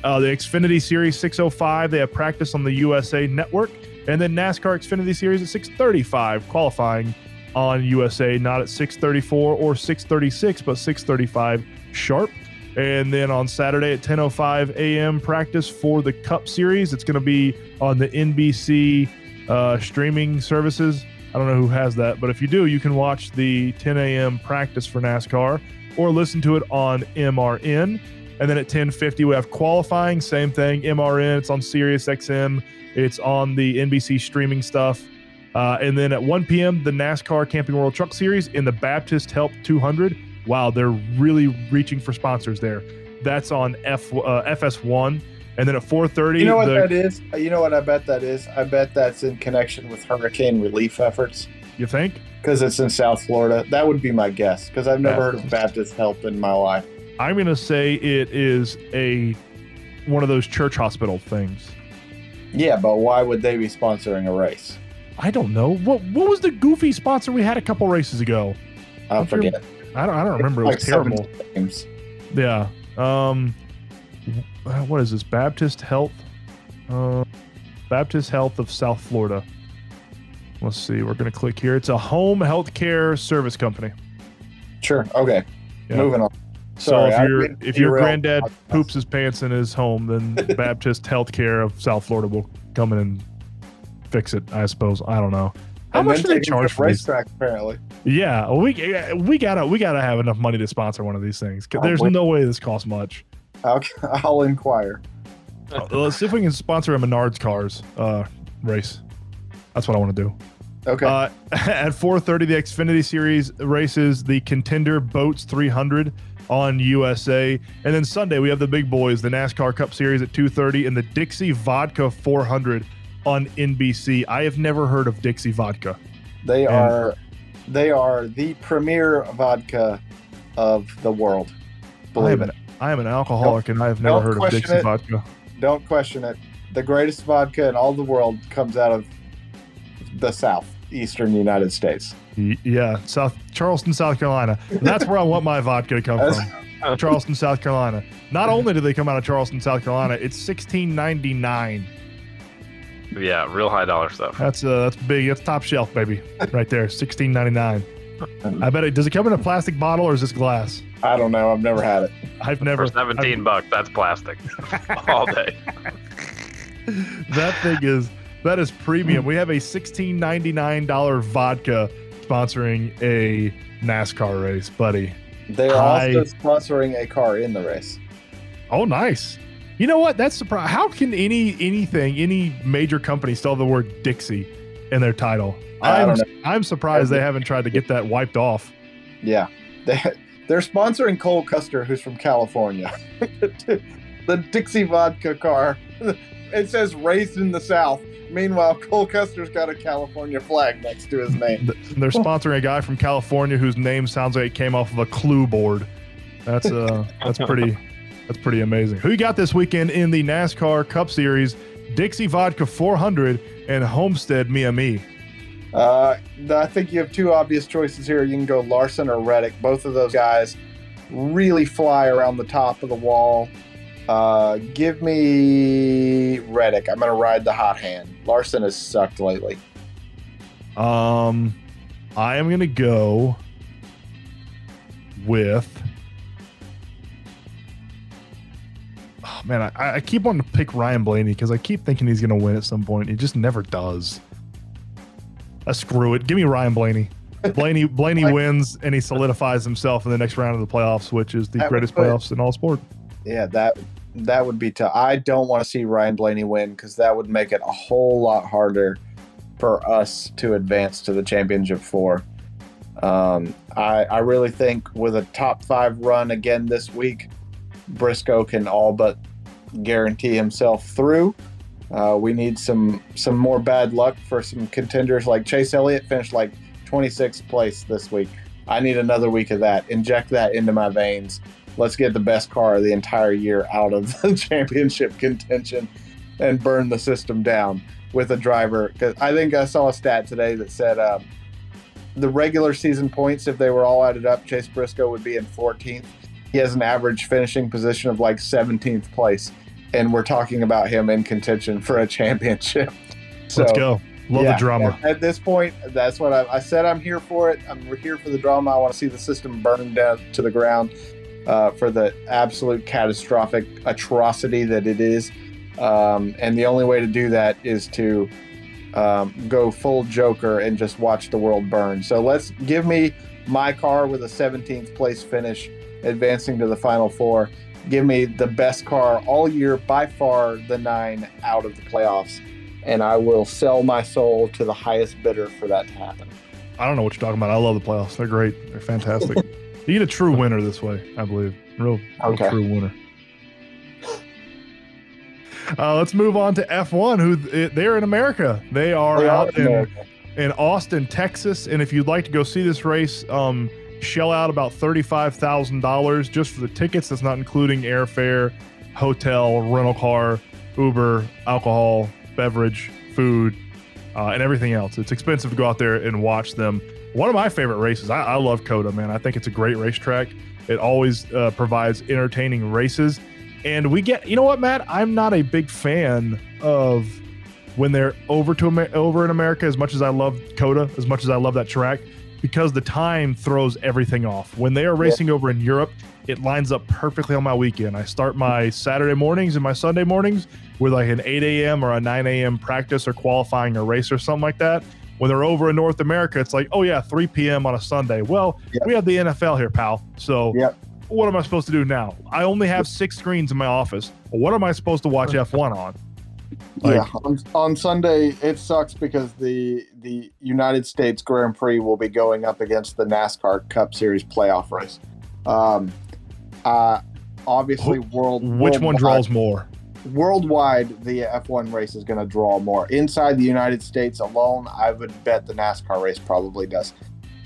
Uh, the Xfinity Series 605, they have practice on the USA Network, and then NASCAR Xfinity Series at 635, qualifying on USA, not at 634 or 636, but 635 sharp. And then on Saturday at 10:05 a.m. practice for the Cup Series. It's going to be on the NBC uh, streaming services. I don't know who has that, but if you do, you can watch the 10 a.m. practice for NASCAR or listen to it on MRN. And then at 10:50 we have qualifying, same thing, MRN. It's on Sirius XM. It's on the NBC streaming stuff. Uh, and then at 1 p.m. the NASCAR Camping World Truck Series in the Baptist Help 200. Wow, they're really reaching for sponsors there. That's on F uh, FS1. And then at 4:30, You know what the, that is? You know what I bet that is? I bet that's in connection with hurricane relief efforts you think? because it's in South Florida. That would be my guess because I've never heard of Baptist. Baptist Help in my life. I'm gonna say it is a one of those church hospital things. Yeah, but why would they be sponsoring a race? I don't know what what was the goofy sponsor we had a couple races ago. I forget. I don't I don't remember. It Like was terrible. Games. Yeah. Um. W- What is this? Baptist Health. Uh, Baptist Health of South Florida. Let's see. We're gonna click here. It's a home health care service company. Sure. Okay. Yeah. Moving on. So if your if your granddad poops his pants in his home, then Baptist Healthcare of South Florida will come in and fix it. I suppose. I don't know. How And much do they to charge for these? racetrack? Apparently. Yeah, we we gotta we gotta have enough money to sponsor one of these things. There's no way this costs much. I'll, I'll inquire. Uh, Let's see if we can sponsor a Menards cars uh, race. That's what I want to do. Okay. Uh, at 4:30, the Xfinity Series races the Contender Boats 300 on USA, and then Sunday we have the big boys, the NASCAR Cup Series at 2:30, and the Dixie Vodka 400 on NBC. I have never heard of Dixie Vodka. they and- are they are the premier vodka of the world. I Believe it. an, I am an alcoholic, and I have never heard of Dixie it. Vodka. Don't question it. The greatest vodka in all the world comes out of the South, Eastern United States. Y- Yeah, South Charleston, South Carolina. That's where I want my vodka to come from. Charleston, South Carolina. Not only do they come out of Charleston, South Carolina, it's 16.99. Yeah, real high dollar stuff. That's uh, that's big. That's top shelf, baby, right there. 16.99. I bet it. Does it come in a plastic bottle or is this glass? I don't know. I've never had it. I've never. For 17 bucks, that's plastic all day. that thing is that is premium. We have a $16.99 vodka sponsoring a NASCAR race, buddy. They are I- also sponsoring a car in the race. Oh, nice. You know what? That's surprising. How can any anything, any major company still have the word Dixie in their title? I I'm, I'm surprised they haven't tried to get that wiped off. Yeah, they they're sponsoring Cole Custer, who's from California. the Dixie vodka car. It says "Raised in the South." Meanwhile, Cole Custer's got a California flag next to his name. They're sponsoring a guy from California whose name sounds like it came off of a clue board. That's uh that's pretty that's pretty amazing. Who you got this weekend in the NASCAR Cup Series? Dixie Vodka 400 and Homestead Miami. Uh, I think you have two obvious choices here. You can go Larson or Reddick. Both of those guys really fly around the top of the wall. Uh, give me Reddick. I'm going to ride the hot hand. Larson has sucked lately. Um, I am gonna go with. Oh, man, I, I keep wanting to pick Ryan Blaney because I keep thinking he's gonna win at some point. He just never does. Uh, screw it. Give me Ryan Blaney. Blaney Blaney Like- wins and he solidifies himself in the next round of the playoffs, which is the greatest put- playoffs in all sport. Yeah, that that would be tough. I don't want to see Ryan Blaney win because that would make it a whole lot harder for us to advance to the championship four. Um, I, I really think with a top five run again this week, Briscoe can all but guarantee himself through. Uh, we need some some more bad luck for some contenders like Chase Elliott finished like 26th place this week. I need another week of that. Inject that into my veins let's get the best car of the entire year out of the championship contention and burn the system down with a driver. Because I think I saw a stat today that said um, the regular season points, if they were all added up, Chase Briscoe would be in 14th. He has an average finishing position of like 17th place, and we're talking about him in contention for a championship. So, Let's go. Love yeah, the drama. At, this point, that's what I, I said. I'm here for it. I'm here for the drama. I want to see the system burn down to the ground uh, for the absolute catastrophic atrocity that it is. Um, and the only way to do that is to um, go full Joker and just watch the world burn. So let's give me my car with a 17th place finish, advancing to the final four. Give me the best car all year, by far the nine out of the playoffs and I will sell my soul to the highest bidder for that to happen. I don't know what you're talking about. I love the playoffs. They're great. They're fantastic. you get a true winner this way, I believe. Real, real Okay. true winner. Uh, let's move on to F1. Who they're in America? They are They are out in, in Austin, Texas. And if you'd like to go see this race, um, shell out about thirty-five thousand dollars just for the tickets. That's not including airfare, hotel, rental car, Uber, alcohol, beverage, food, uh, and everything else. It's expensive to go out there and watch them. One of my favorite races. I, I love COTA, man. I think it's a great racetrack. It always uh, provides entertaining races. And we get, you know what, Matt? I'm not a big fan of when they're over to Amer- over in America as much as I love COTA, as much as I love that track, because the time throws everything off. When they are racing over in Europe, it lines up perfectly on my weekend. I start my Saturday mornings and my Sunday mornings with like an 8 a.m. or a 9 a.m. practice or qualifying a race or something like that. When they're over in North America, it's like, oh yeah, 3 p.m. on a Sunday. Well, Yep. we have the NFL here, pal. So Yep. what am I supposed to do now? I only have six screens in my office. What am I supposed to watch F1 on? Like- yeah, on, on Sunday it sucks because the the United States Grand Prix will be going up against the NASCAR Cup Series playoff race. Um, uh, obviously, world Which one draws more? worldwide? The F1 race is going to draw more. Inside the United States alone, I would bet the NASCAR race probably does.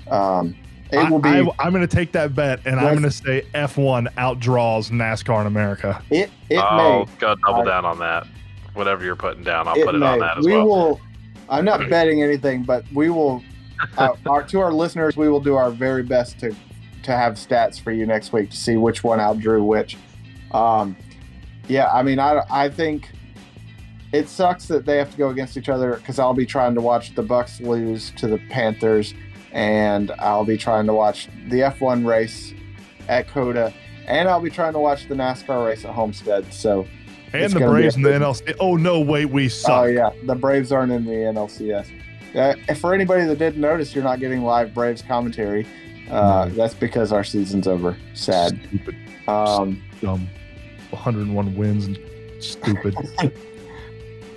Um, it will be I, am going to take that bet, and I'm going to say F1 outdraws NASCAR in America. it. It I'll may. go double I- down on that. Whatever you're putting down, I'll it put it may. on that as we well. will. I'm not betting anything, but we will. Uh, our, to our listeners, we will do our very best to to have stats for you next week to see which one outdrew which. Um, yeah, I mean, I I think it sucks that they have to go against each other because I'll be trying to watch the Bucks lose to the Panthers, and I'll be trying to watch the F1 race at COTA, and I'll be trying to watch the NASCAR race at Homestead. So. And the Braves and the NLC. Oh, no, wait, we suck. Oh yeah, the Braves aren't in the NLCS. Uh, for anybody that didn't notice, you're not getting live Braves commentary. Uh, No. That's because our season's over. Sad. Stupid, Um, dumb. 101 wins and stupid.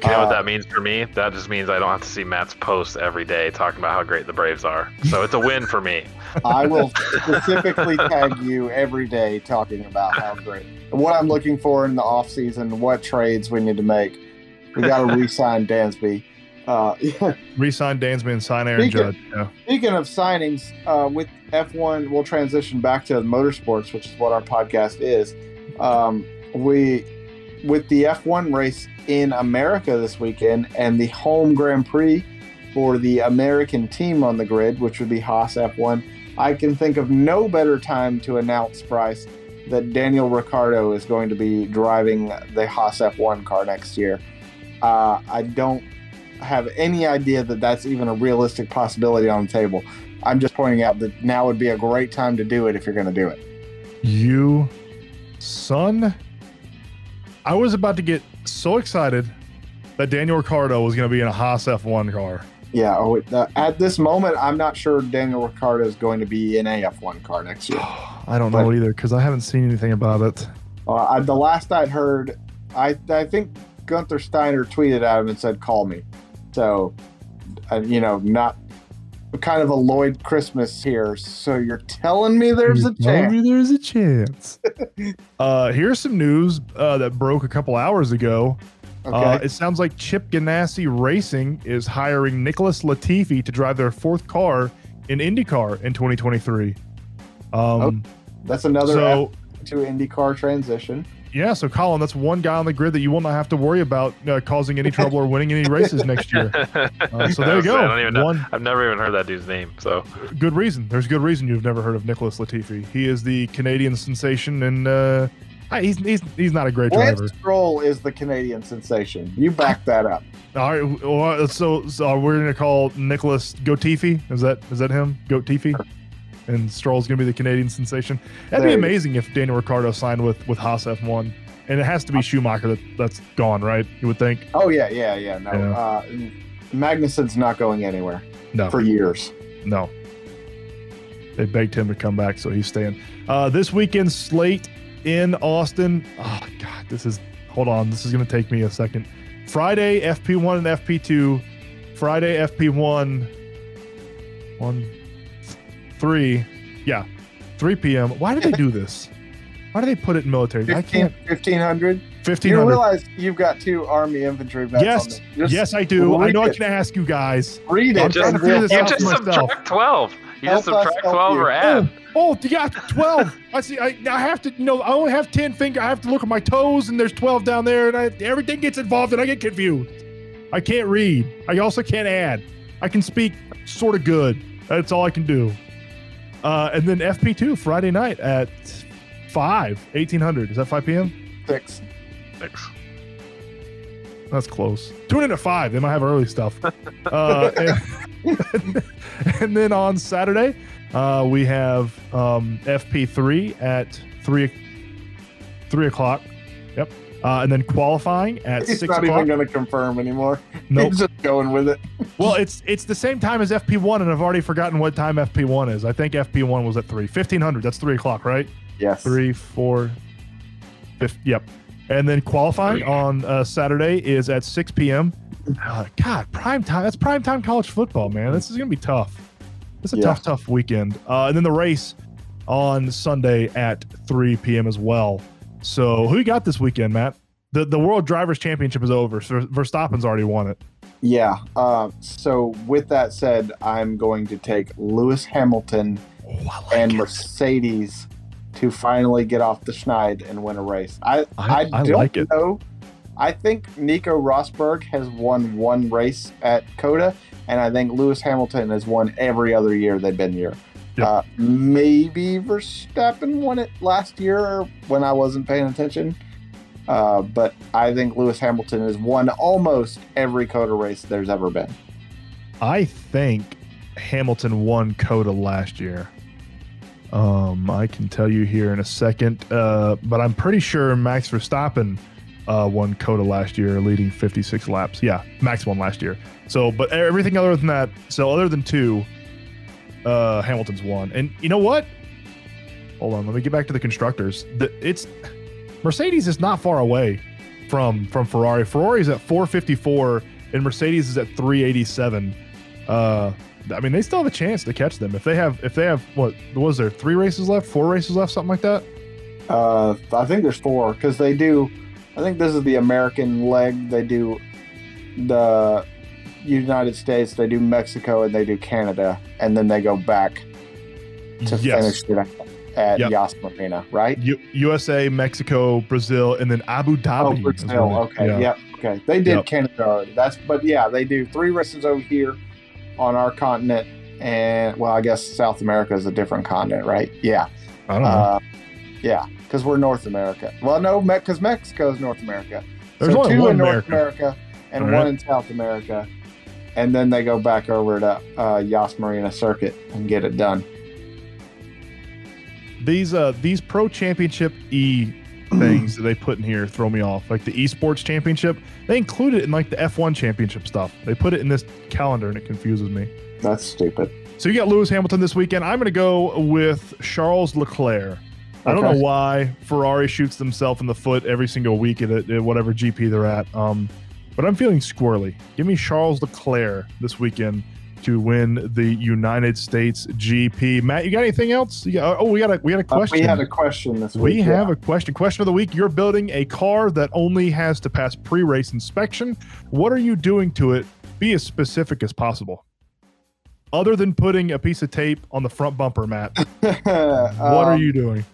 You know Uh, what that means for me? That just means I don't have to see Matt's posts every day talking about how great the Braves are. So it's a win for me. I will specifically tag you every day talking about how great, what I'm looking for in the off season, what trades we need to make. We got to re-sign Dansby. Uh, Resign Dansby and sign Aaron Speaking- Judge. Yeah. Speaking of signings, uh, with F1, we'll transition back to motorsports, which is what our podcast is. Um, we, with the F1 race in America this weekend and the home Grand Prix for the American team on the grid, which would be Haas F1, I can think of no better time to announce, Bryce, that Daniel Ricciardo is going to be driving the Haas F1 car next year. Uh, I don't have any idea that that's even a realistic possibility on the table. I'm just pointing out that now would be a great time to do it if you're going to do it. You, son. I was about to get so excited that Daniel Ricciardo was going to be in a Haas F1 car. Yeah. Oh, uh, at this moment, I'm not sure Daniel Ricciardo is going to be in a F1 car next year. I don't know either because I haven't seen anything about it. Uh, I, the last I'd heard, I I think Guenther Steiner tweeted at him and said, "Call me." So, uh, you know, not kind of a Lloyd Christmas here. So you're telling me there's a chance? Maybe there's a chance. uh, here's some news uh, that broke a couple hours ago. Okay. Uh, it sounds like Chip Ganassi Racing is hiring Nicholas Latifi to drive their fourth car in IndyCar in 2023. Um, That's another so to IndyCar transition. Yeah, so Colin, that's one guy on the grid that you will not have to worry about uh, causing any trouble or winning any races next year. Uh, so there you go. I don't even know. One I've never even heard that dude's name. So good reason. There's good reason you've never heard of Nicholas Latifi. He is the Canadian sensation, and uh, he's he's he's not a great Lance driver. Stroll is the Canadian sensation. You back that up. All right, well, so, so we're gonna call Nicholas Goatifi. Is that is that him? Goatifi? And Stroll's gonna be the Canadian sensation. That'd There be amazing if Daniel Ricciardo signed with with Haas F1, and it has to be Schumacher that that's gone, right? You would think. Oh yeah, yeah, yeah. No, Yeah. Uh, Magnussen's not going anywhere No, for years. no. They begged him to come back, so he's staying. Uh, this weekend slate in Austin. Oh God, this is. Hold on, this is gonna take me a second. Friday FP1 and FP2. Friday FP1. One, three, yeah, 3 p.m. Why do they do this? Why do they put it in military? I 15, can't. 1500. You realize you've got two Army infantry vets Yes, this. Just yes, I do. I read know I it. can ask you guys. Read it. trying to and figure we'll- this you just for myself. subtract twelve. You just Help us subtract twelve you. or add. Oh, oh, you got 12. I see. I, I have to, you know, I only have 10 finger. I have to look at my toes, and there's 12 down there, and I, everything gets involved, and I get confused. I can't read. I also can't add. I can speak sort of good. That's all I can do. Uh, and then FP2 Friday night at 5, 1800. Is that 5 p.m.? Six. Six. That's close. Tune in at 5. They might have early stuff. Uh, and, and then on Saturday, uh, we have um, FP3 at 3, 3 o'clock. Yep. Uh, and then qualifying at He's 6 not o'clock. even going to confirm anymore. Nope. He's just going with it. Well, it's it's the same time as FP1, and I've already forgotten what time FP1 is. I think FP1 was at 3. 1500. That's 3 o'clock, right? Yes. Three, four, fifth. Yep. And then qualifying on uh, Saturday is at 6 p.m. Uh, God, prime time. That's prime time college football, man. This is gonna be tough. It's a Yeah. tough, tough weekend. Uh, and then the race on Sunday at 3 p.m. as well. So who you got this weekend, Matt? The the World Drivers Championship is over. So Verstappen's already won it. Yeah. Uh, so with that said, I'm going to take Lewis Hamilton Oh, like and it. Mercedes to finally get off the schneid and win a race. I I- I, I don't like know. I think Nico Rosberg has won one race at COTA, and I think Lewis Hamilton has won every other year they've been here. Yep. Uh, maybe Verstappen won it last year when I wasn't paying attention. Uh, but I think Lewis Hamilton has won almost every COTA race there's ever been. I think Hamilton won COTA last year. Um, I can tell you here in a second, uh, but I'm pretty sure Max Verstappen uh, won COTA last year, leading 56 laps. Yeah, Max won last year. So, but everything other than that, so other than two, uh, Hamilton's won. And you know what? Hold on, let me get back to the constructors. The, it's Mercedes is not far away from from Ferrari. Ferrari's at 454, and Mercedes is at 387. Uh, I mean, they still have a chance to catch them if they have if they have what was there three races left, four races left, something like that. Uh, I think there's four because they do. I think this is the American leg. They do the United States, they do Mexico, and they do Canada, and then they go back to yes, finish it at Yep. Yas Marina, right? U- USA, Mexico, Brazil, and then Abu Oh, Dhabi. is Brazil. Okay. yeah. Yep. Okay. They did Yep. Canada already. That's but yeah, they do three races over here on our continent, and well, I guess South America is a different continent, right? Yeah. I don't know. Uh, yeah, because we're North America. Well, no, because Mexico is North America. There's so only two one in North America. America and All one in South America, and then they go back over to uh, Yas Marina Circuit and get it done. these uh these pro championship e things that they put in here throw me off. Like the esports championship, they include it in like the F1 championship stuff. They put it in this calendar and it confuses me. That's stupid. So you got Lewis Hamilton this weekend. I'm going to go with Charles Leclerc. I don't know why Ferrari shoots themselves in the foot every single week at, at whatever GP they're at. Um, but I'm feeling squirrely. Give me Charles Leclerc this weekend to win the United States GP. Matt, you got anything else? Got, oh, we got a we got a Uh, question. we had a question this We week. have a question. Question of the week. You're building a car that only has to pass pre race inspection. What are you doing to it? Be as specific as possible. Other than putting a piece of tape on the front bumper, Matt, what what are you doing?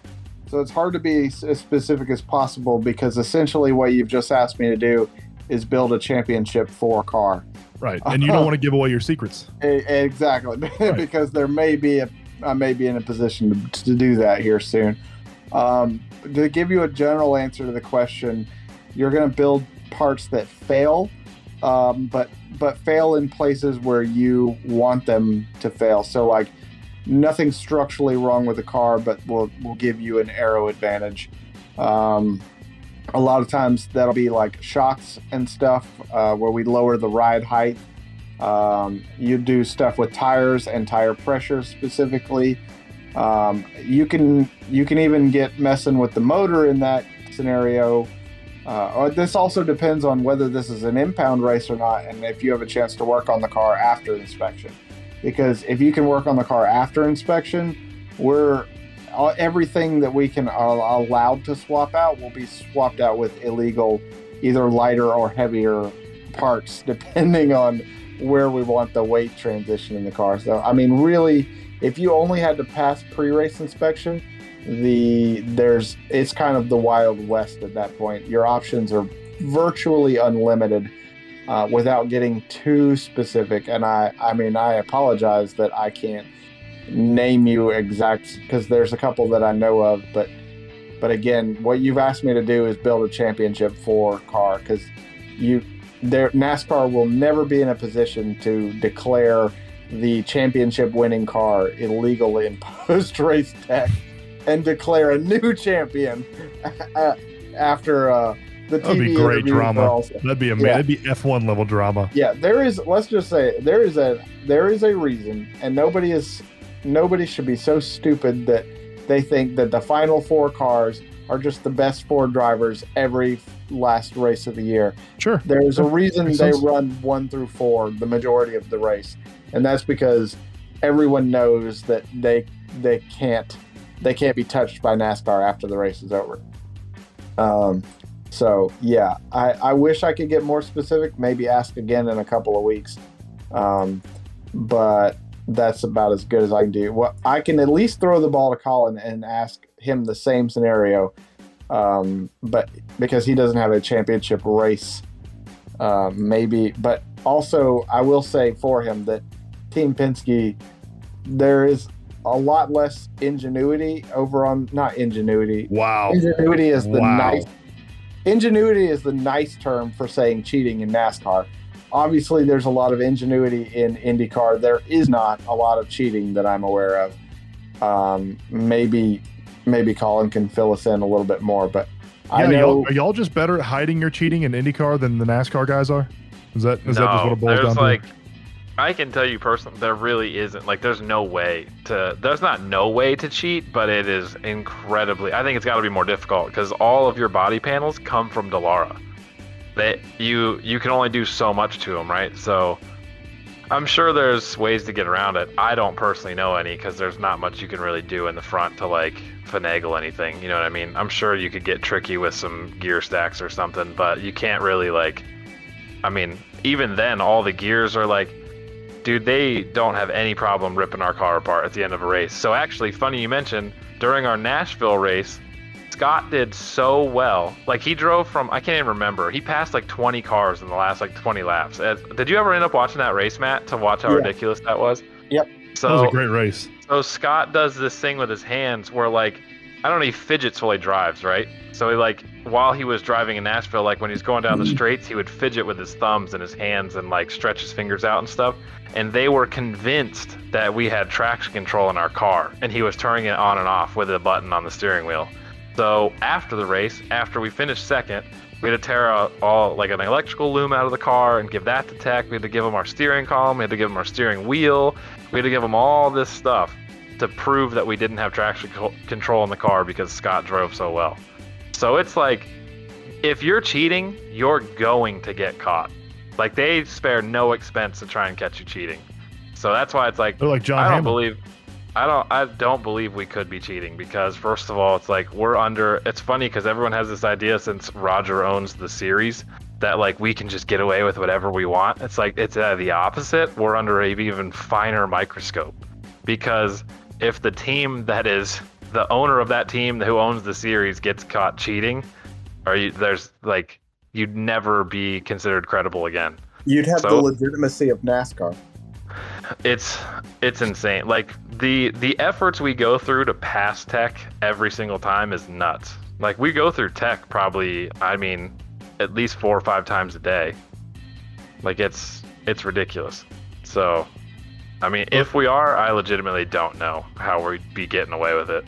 So it's hard to be as specific as possible because essentially what you've just asked me to do is build a championship for a car. Right. And you don't want to give away your secrets. Exactly, because there may be a, I may be in a position to, to do that here soon. Um, to give you a general answer to the question, you're going to build parts that fail, um, but but fail in places where you want them to fail. So like nothing structurally wrong with the car, but will will give you an aero advantage. Um, a lot of times that'll be like shocks and stuff uh, where we lower the ride height um, you do stuff with tires and tire pressure specifically. Um, you can you can even get messing with the motor in that scenario. Uh, this also depends on whether this is an impound race or not, and if you have a chance to work on the car after inspection. Because if you can work on the car after inspection, we're everything that we can are allowed to swap out will be swapped out with illegal, either lighter or heavier parts, depending on where we want the weight transition in the car. So, I mean, really, if you only had to pass pre-race inspection, the there's it's kind of the wild west at that point. Your options are virtually unlimited uh, without getting too specific. And I, I mean, I apologize that I can't name you exact because there's a couple that I know of, but but again, what you've asked me to do is build a championship for car because you there NASCAR will never be in a position to declare the championship winning car illegal in post race tech and declare a new champion after uh, the That'd be great drama. also- That'd be amazing. Yeah. That'd be F1 level drama. yeah, there is. Let's just say there is a there is a reason, and nobody is nobody should be so stupid that they think that the final four cars are just the best four drivers every last race of the year. Sure. There's a reason they sense. run one through four the majority of the race, and that's because everyone knows that they they can't they can't be touched by NASCAR after the race is over. Um, so yeah, I, I wish I could get more specific. Maybe ask again in a couple of weeks, um, but that's about as good as I can do. Well, I can at least throw the ball to Colin and ask him the same scenario, um, but because he doesn't have a championship race, uh, maybe. But also, I will say for him that Team Penske, there is a lot less ingenuity over on not ingenuity. Wow. Ingenuity is the Wow. nice. Ingenuity is the nice term for saying cheating in NASCAR. Obviously, there's a lot of ingenuity in IndyCar. There is not a lot of cheating that I'm aware of. Um, maybe, maybe Colin can fill us in a little bit more, but I know. y'all, are y'all just better at hiding your cheating in IndyCar than the NASCAR guys are? Is that is that just what it boils there's down like, to? I can tell you personally, there really isn't. Like, there's no way to. There's not no way to cheat, but it is incredibly. I think it's got to be more difficult because all of your body panels come from Dallara. That you you can only do so much to them, right? So, I'm sure there's ways to get around it. I don't personally know any because there's not much you can really do in the front to like finagle anything. You know what I mean? I'm sure you could get tricky with some gear stacks or something, but you can't really like. I mean, even then, all the gears are like, dude, they don't have any problem ripping our car apart at the end of a race. So actually, funny you mentioned during our Nashville race, Scott did so well. Like he drove from I can't even remember. He passed like 20 cars in the last like 20 laps. Did you ever end up watching that race, Matt, to watch how Yeah. ridiculous that was? Yep. So That was a great race. so Scott does this thing with his hands where like I don't know, he fidgets while he drives, right? So he like while he was driving in Nashville, like when he's going down the mm-hmm. straights, he would fidget with his thumbs and his hands and like stretch his fingers out and stuff. And they were convinced that we had traction control in our car, and he was turning it on and off with a button on the steering wheel. So after the race, after we finished second, we had to tear out all like an electrical loom out of the car and give that to tech. We had to give them our steering column. We had to give them our steering wheel. We had to give them all this stuff to prove that we didn't have traction control in the car because Scott drove so well. So it's like, if you're cheating, you're going to get caught. Like they spare no expense to try and catch you cheating. So that's why it's like They're like John I don't Hammond. believe I don't I don't believe we could be cheating because first of all it's like we're under it's funny because everyone has this idea since Roger owns the series that like we can just get away with whatever we want. It's like it's uh, the opposite. We're under a even finer microscope because if the team that is the owner of that team who owns the series gets caught cheating, or you, there's like you'd never be considered credible again You'd have So- the legitimacy of NASCAR. It's it's insane. Like the the efforts we go through to pass tech every single time is nuts. Like we go through tech probably i mean at least four or five times a day. Like it's it's ridiculous. So i mean if we are i legitimately don't know how we'd be getting away with it.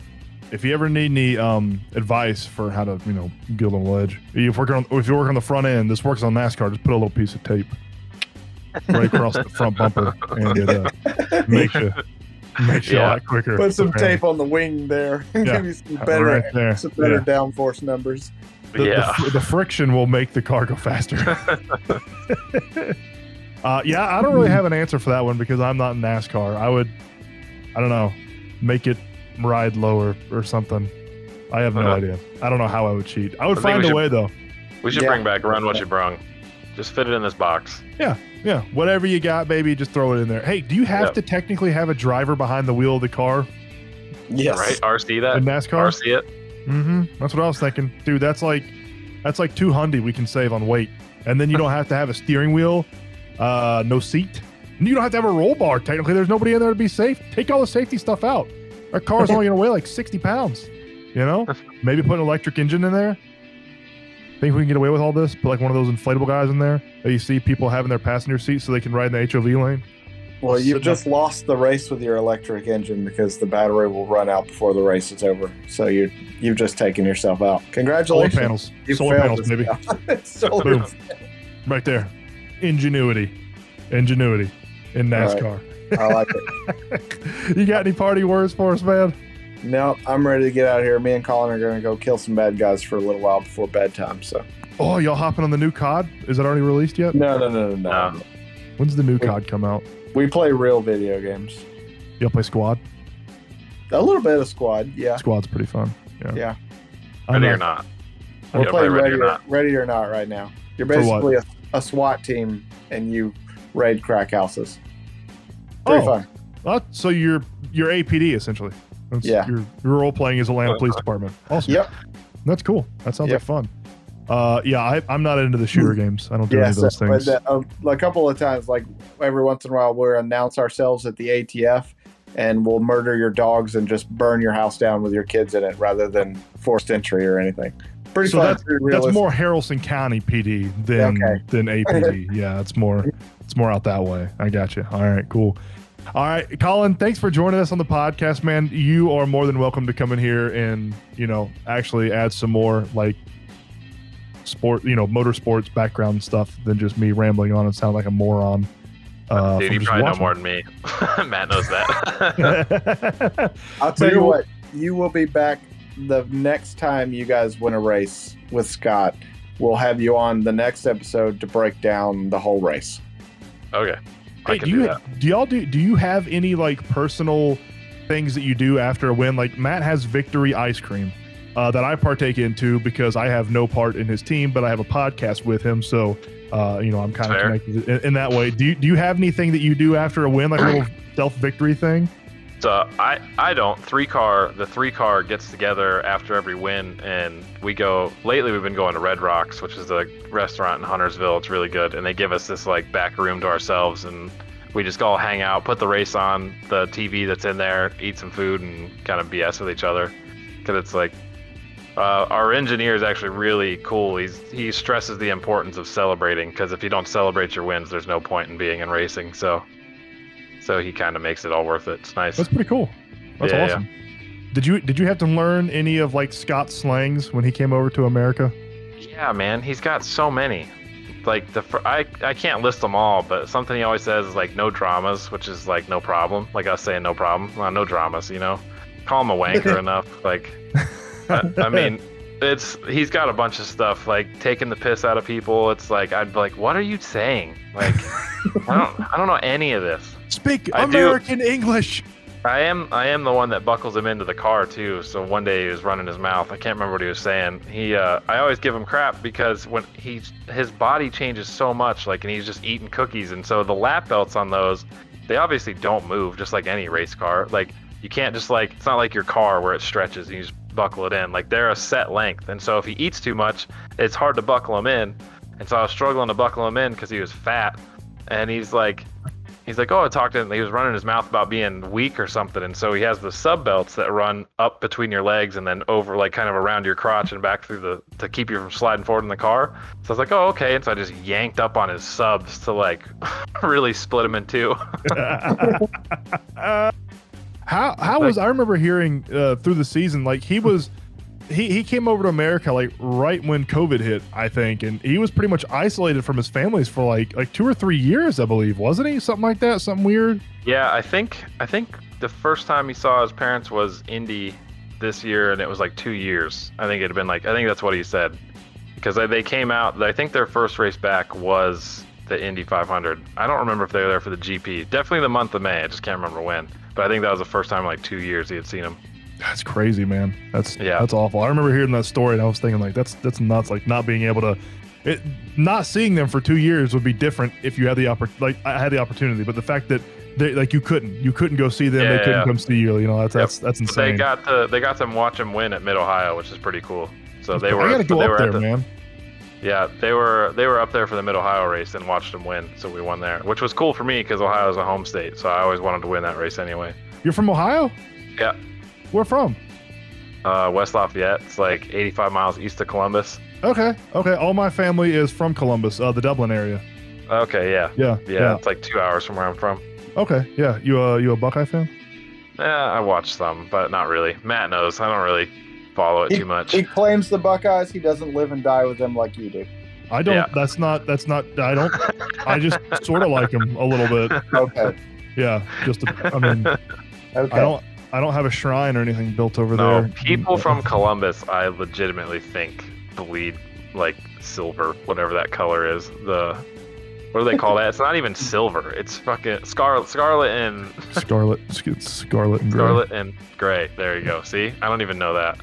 If you ever need any um, advice for how to, you know, get on the ledge, if working on, if you work on the front end, this works on NASCAR. Just put a little piece of tape right across the front bumper, and it uh, makes you makes you a Yeah. lot quicker. Put some Okay. tape on the wing there. Yeah. Give you some Uh, better, right there. some better Yeah. downforce numbers. The, the yeah fr- the friction will make the car go faster. uh, yeah, I don't really have an answer for that one because I'm not in NASCAR. I would, I don't know, make it ride lower or something. I have no Uh-huh. idea. I don't know how I would cheat. I would I find we a should- way though. we should Yeah. bring back run what you brung just fit it in this box Yeah, yeah. whatever you got, baby, just throw it in there. Hey, do you have Yep. to technically have a driver behind the wheel of the car Yes. right rc that in NASCAR? rc it Mm-hmm. That's what I was thinking, dude. That's like that's like two hundred we can save on weight, and then you don't have to have a steering wheel, uh, no seat. And you don't have to have a roll bar. Technically, there's nobody in there to be safe. Take all the safety stuff out. Our car's only gonna weigh like sixty pounds. You know, maybe put an electric engine in there. Think we can get away with all this? Put like one of those inflatable guys in there that you see people having their passenger seat so they can ride in the HOV lane. Well, you've just lost the race with your electric engine because the battery will run out before the race is over. So you you've just taken yourself out. Solar Congratulations. panels, You solar panels, now. Solar Boom. right there. Ingenuity, ingenuity in All right. NASCAR. I like it. you got any party words for us, man? No, I'm ready to get out of here. Me and Colin are going to go kill some bad guys for a little while before bedtime. So Oh, y'all hopping on the new COD? Is it already released yet? no, no, no, no, no. No. When's the new Wait. COD come out? We play real video games. Y'all play Squad? A little bit of squad, yeah. Squad's pretty fun. Yeah. Yeah. I'm Ready or not- not? We're Yeah, playing play ready, Ready or or, Not. ready or not right now. You're basically a, a SWAT team and you raid crack houses. Pretty Oh. fun. Uh, so you're you're APD essentially. That's, Yeah. You're, you're role playing as Atlanta Police Department. Awesome. Yep. That's cool. That sounds Yep. like fun. Uh, yeah, I, I'm not into the shooter games. I don't do any of those but things. the- a, a couple of times, like every once in a while, we'll announce ourselves at the ATF and we'll murder your dogs and just burn your house down with your kids in it rather than forced entry or anything. Pretty So fun. that's- pretty That's more Harrelson County PD than Okay. than APD. yeah, it's more it's more out that way. I got you. All right, cool. All right, Colin, thanks for joining us on the podcast, man. You are more than welcome to come in here and you know actually add some more like sport, you know, motorsports background stuff than just me rambling on and sound like a moron. Uh, Dude, from you just probably know more than me. Matt knows that. I'll tell you what, you will be back the next time you guys win a race with Scott. We'll have you on the next episode to break down the whole race. okay. Hey, do you do y'all do do you have any like personal things that you do after a win? Like Matt has victory ice cream uh, that I partake into because I have no part in his team, but I have a podcast with him, so uh, you know I'm kind of connected in, in that way. Do you do you have anything that you do after a win, like a little self victory thing? So I I don't three car the three car gets together after every win and we go lately we've been going to Red Rocks which is a restaurant in Huntersville it's really good and they give us this like back room to ourselves and we just all hang out put the race on the TV that's in there eat some food and kind of BS with each other because it's like uh, our engineer is actually really cool. He's he stresses the importance of celebrating because if you don't celebrate your wins, there's no point in being in racing. So, so he kind of makes it all worth it. It's nice. That's pretty cool. That's Yeah, yeah. awesome. Did you did you have to learn any of like Scott's slangs when he came over to America? Yeah, man, he's got so many. Like the I I can't list them all, but something he always says is like no dramas, which is like no problem. Like us saying no problem, well, no dramas, you know. Call him a wanker enough. Like, I, I mean, it's he's got a bunch of stuff like taking the piss out of people. It's like I'd be like, what are you saying? Like, I don't I don't know any of this. Speak I do- American English. I am I am the one that buckles him into the car too. So one day he was running his mouth. I can't remember what he was saying. He uh, I always give him crap because when he his body changes so much, like and he's just eating cookies, and so the lap belts on those, they obviously don't move, just like any race car. Like you can't just like it's not like your car where it stretches and you just buckle it in. Like they're a set length, and so if he eats too much, it's hard to buckle him in. And so I was struggling to buckle him in because he was fat, and he's like he's like, oh, I talked to him. He was running his mouth about being weak or something, and so he has the sub belts that run up between your legs and then over, like kind of around your crotch and back through the to keep you from sliding forward in the car. So I was like, oh, okay, and so I just yanked up on his subs to like really split him in two. how how was I remember hearing uh, through the season like he was he he came over to America like right when COVID hit I think and he was pretty much isolated from his families for like like two or three years I believe wasn't he something like that something weird yeah, I think I think the first time he saw his parents was Indy this year, and it was like two years. I think it had been like I think that's what he said because they, came out. I think their first race back was the Indy 500. I don't remember if they were there for the GP. Definitely the month of May. I just can't remember when. But I think that was the first time in like two years he had seen him. That's crazy man that's Yeah. that's awful I remember hearing that story and I was thinking like that's that's nuts like not being able to it, not seeing them for two years would be different if you had the oppor- like I had the opportunity but the fact that they like you couldn't you couldn't go see them Yeah, they couldn't yeah. come see you you know that's Yep. that's that's But they got to they got to watch him win at Mid Ohio, which is pretty cool. So they were I gotta go they up were there at the, man Yeah, they were they were up there for the Mid Ohio race and watched him win. So we won there, which was cool for me because Ohio is a home state. So I always wanted to win that race anyway. You're from Ohio? Yeah. Where from? Uh, West Lafayette, it's like 85 miles east of Columbus. Okay. Okay. All my family is from Columbus, uh, the Dublin area. Okay, yeah. Yeah. yeah, It's like two hours from where I'm from. Okay. Yeah. You uh you a Buckeye fan? Yeah, I watched some, but not really. Matt knows. I don't really follow it He, too much. he claims the Buckeyes. He doesn't live and die with them like you do. I don't. Yeah. That's not. That's not. I don't. I just sort of like him a little bit. Okay. Yeah. Just. A, I mean, Okay. I don't. I don't have a shrine or anything built over No, there. people mm, from uh, Columbus, I legitimately think bleed like silver, whatever that color is. The what do they call that? It's not even silver. It's fucking scarlet, scarlet and Scarlet, it's scarlet and gray. scarlet and gray. There you go. See, I don't even know that.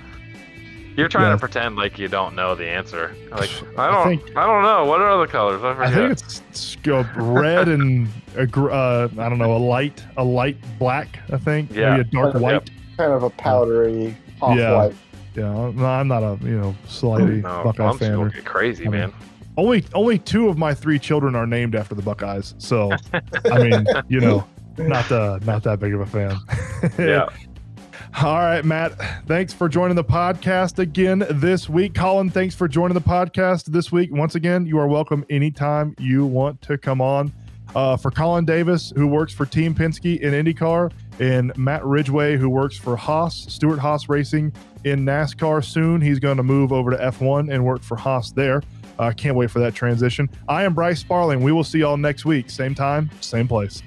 You're trying Yeah. to pretend like you don't know the answer. Like I I don't, I, think- don't know. What are the colors? I I think it's, it's red and a, gr- uh, I don't know a light a light black. I think Yeah. maybe a dark Yep. white. Kind of a powdery off Yeah. white. Yeah, no, I'm not a you know slightly no, Buckeye I'm fan. gonna or- get crazy, I mean, man. only only two of my three children are named after the Buckeyes, so I mean you know not the not that big of a fan. Yeah. All right, Matt. Thanks for joining the podcast again this week. Colin, thanks for joining the podcast this week. Once again, you are welcome anytime you want to come on. Uh, for Colin Davis, who works for Team Penske in IndyCar, and Matt Ridgway, who works for Haas, Stewart Haas Racing in NASCAR soon. He's going to move over to F1 and work for Haas there. I uh, can't wait for that transition. I am Bryce Sparling. We will see y'all next week. Same time, same place.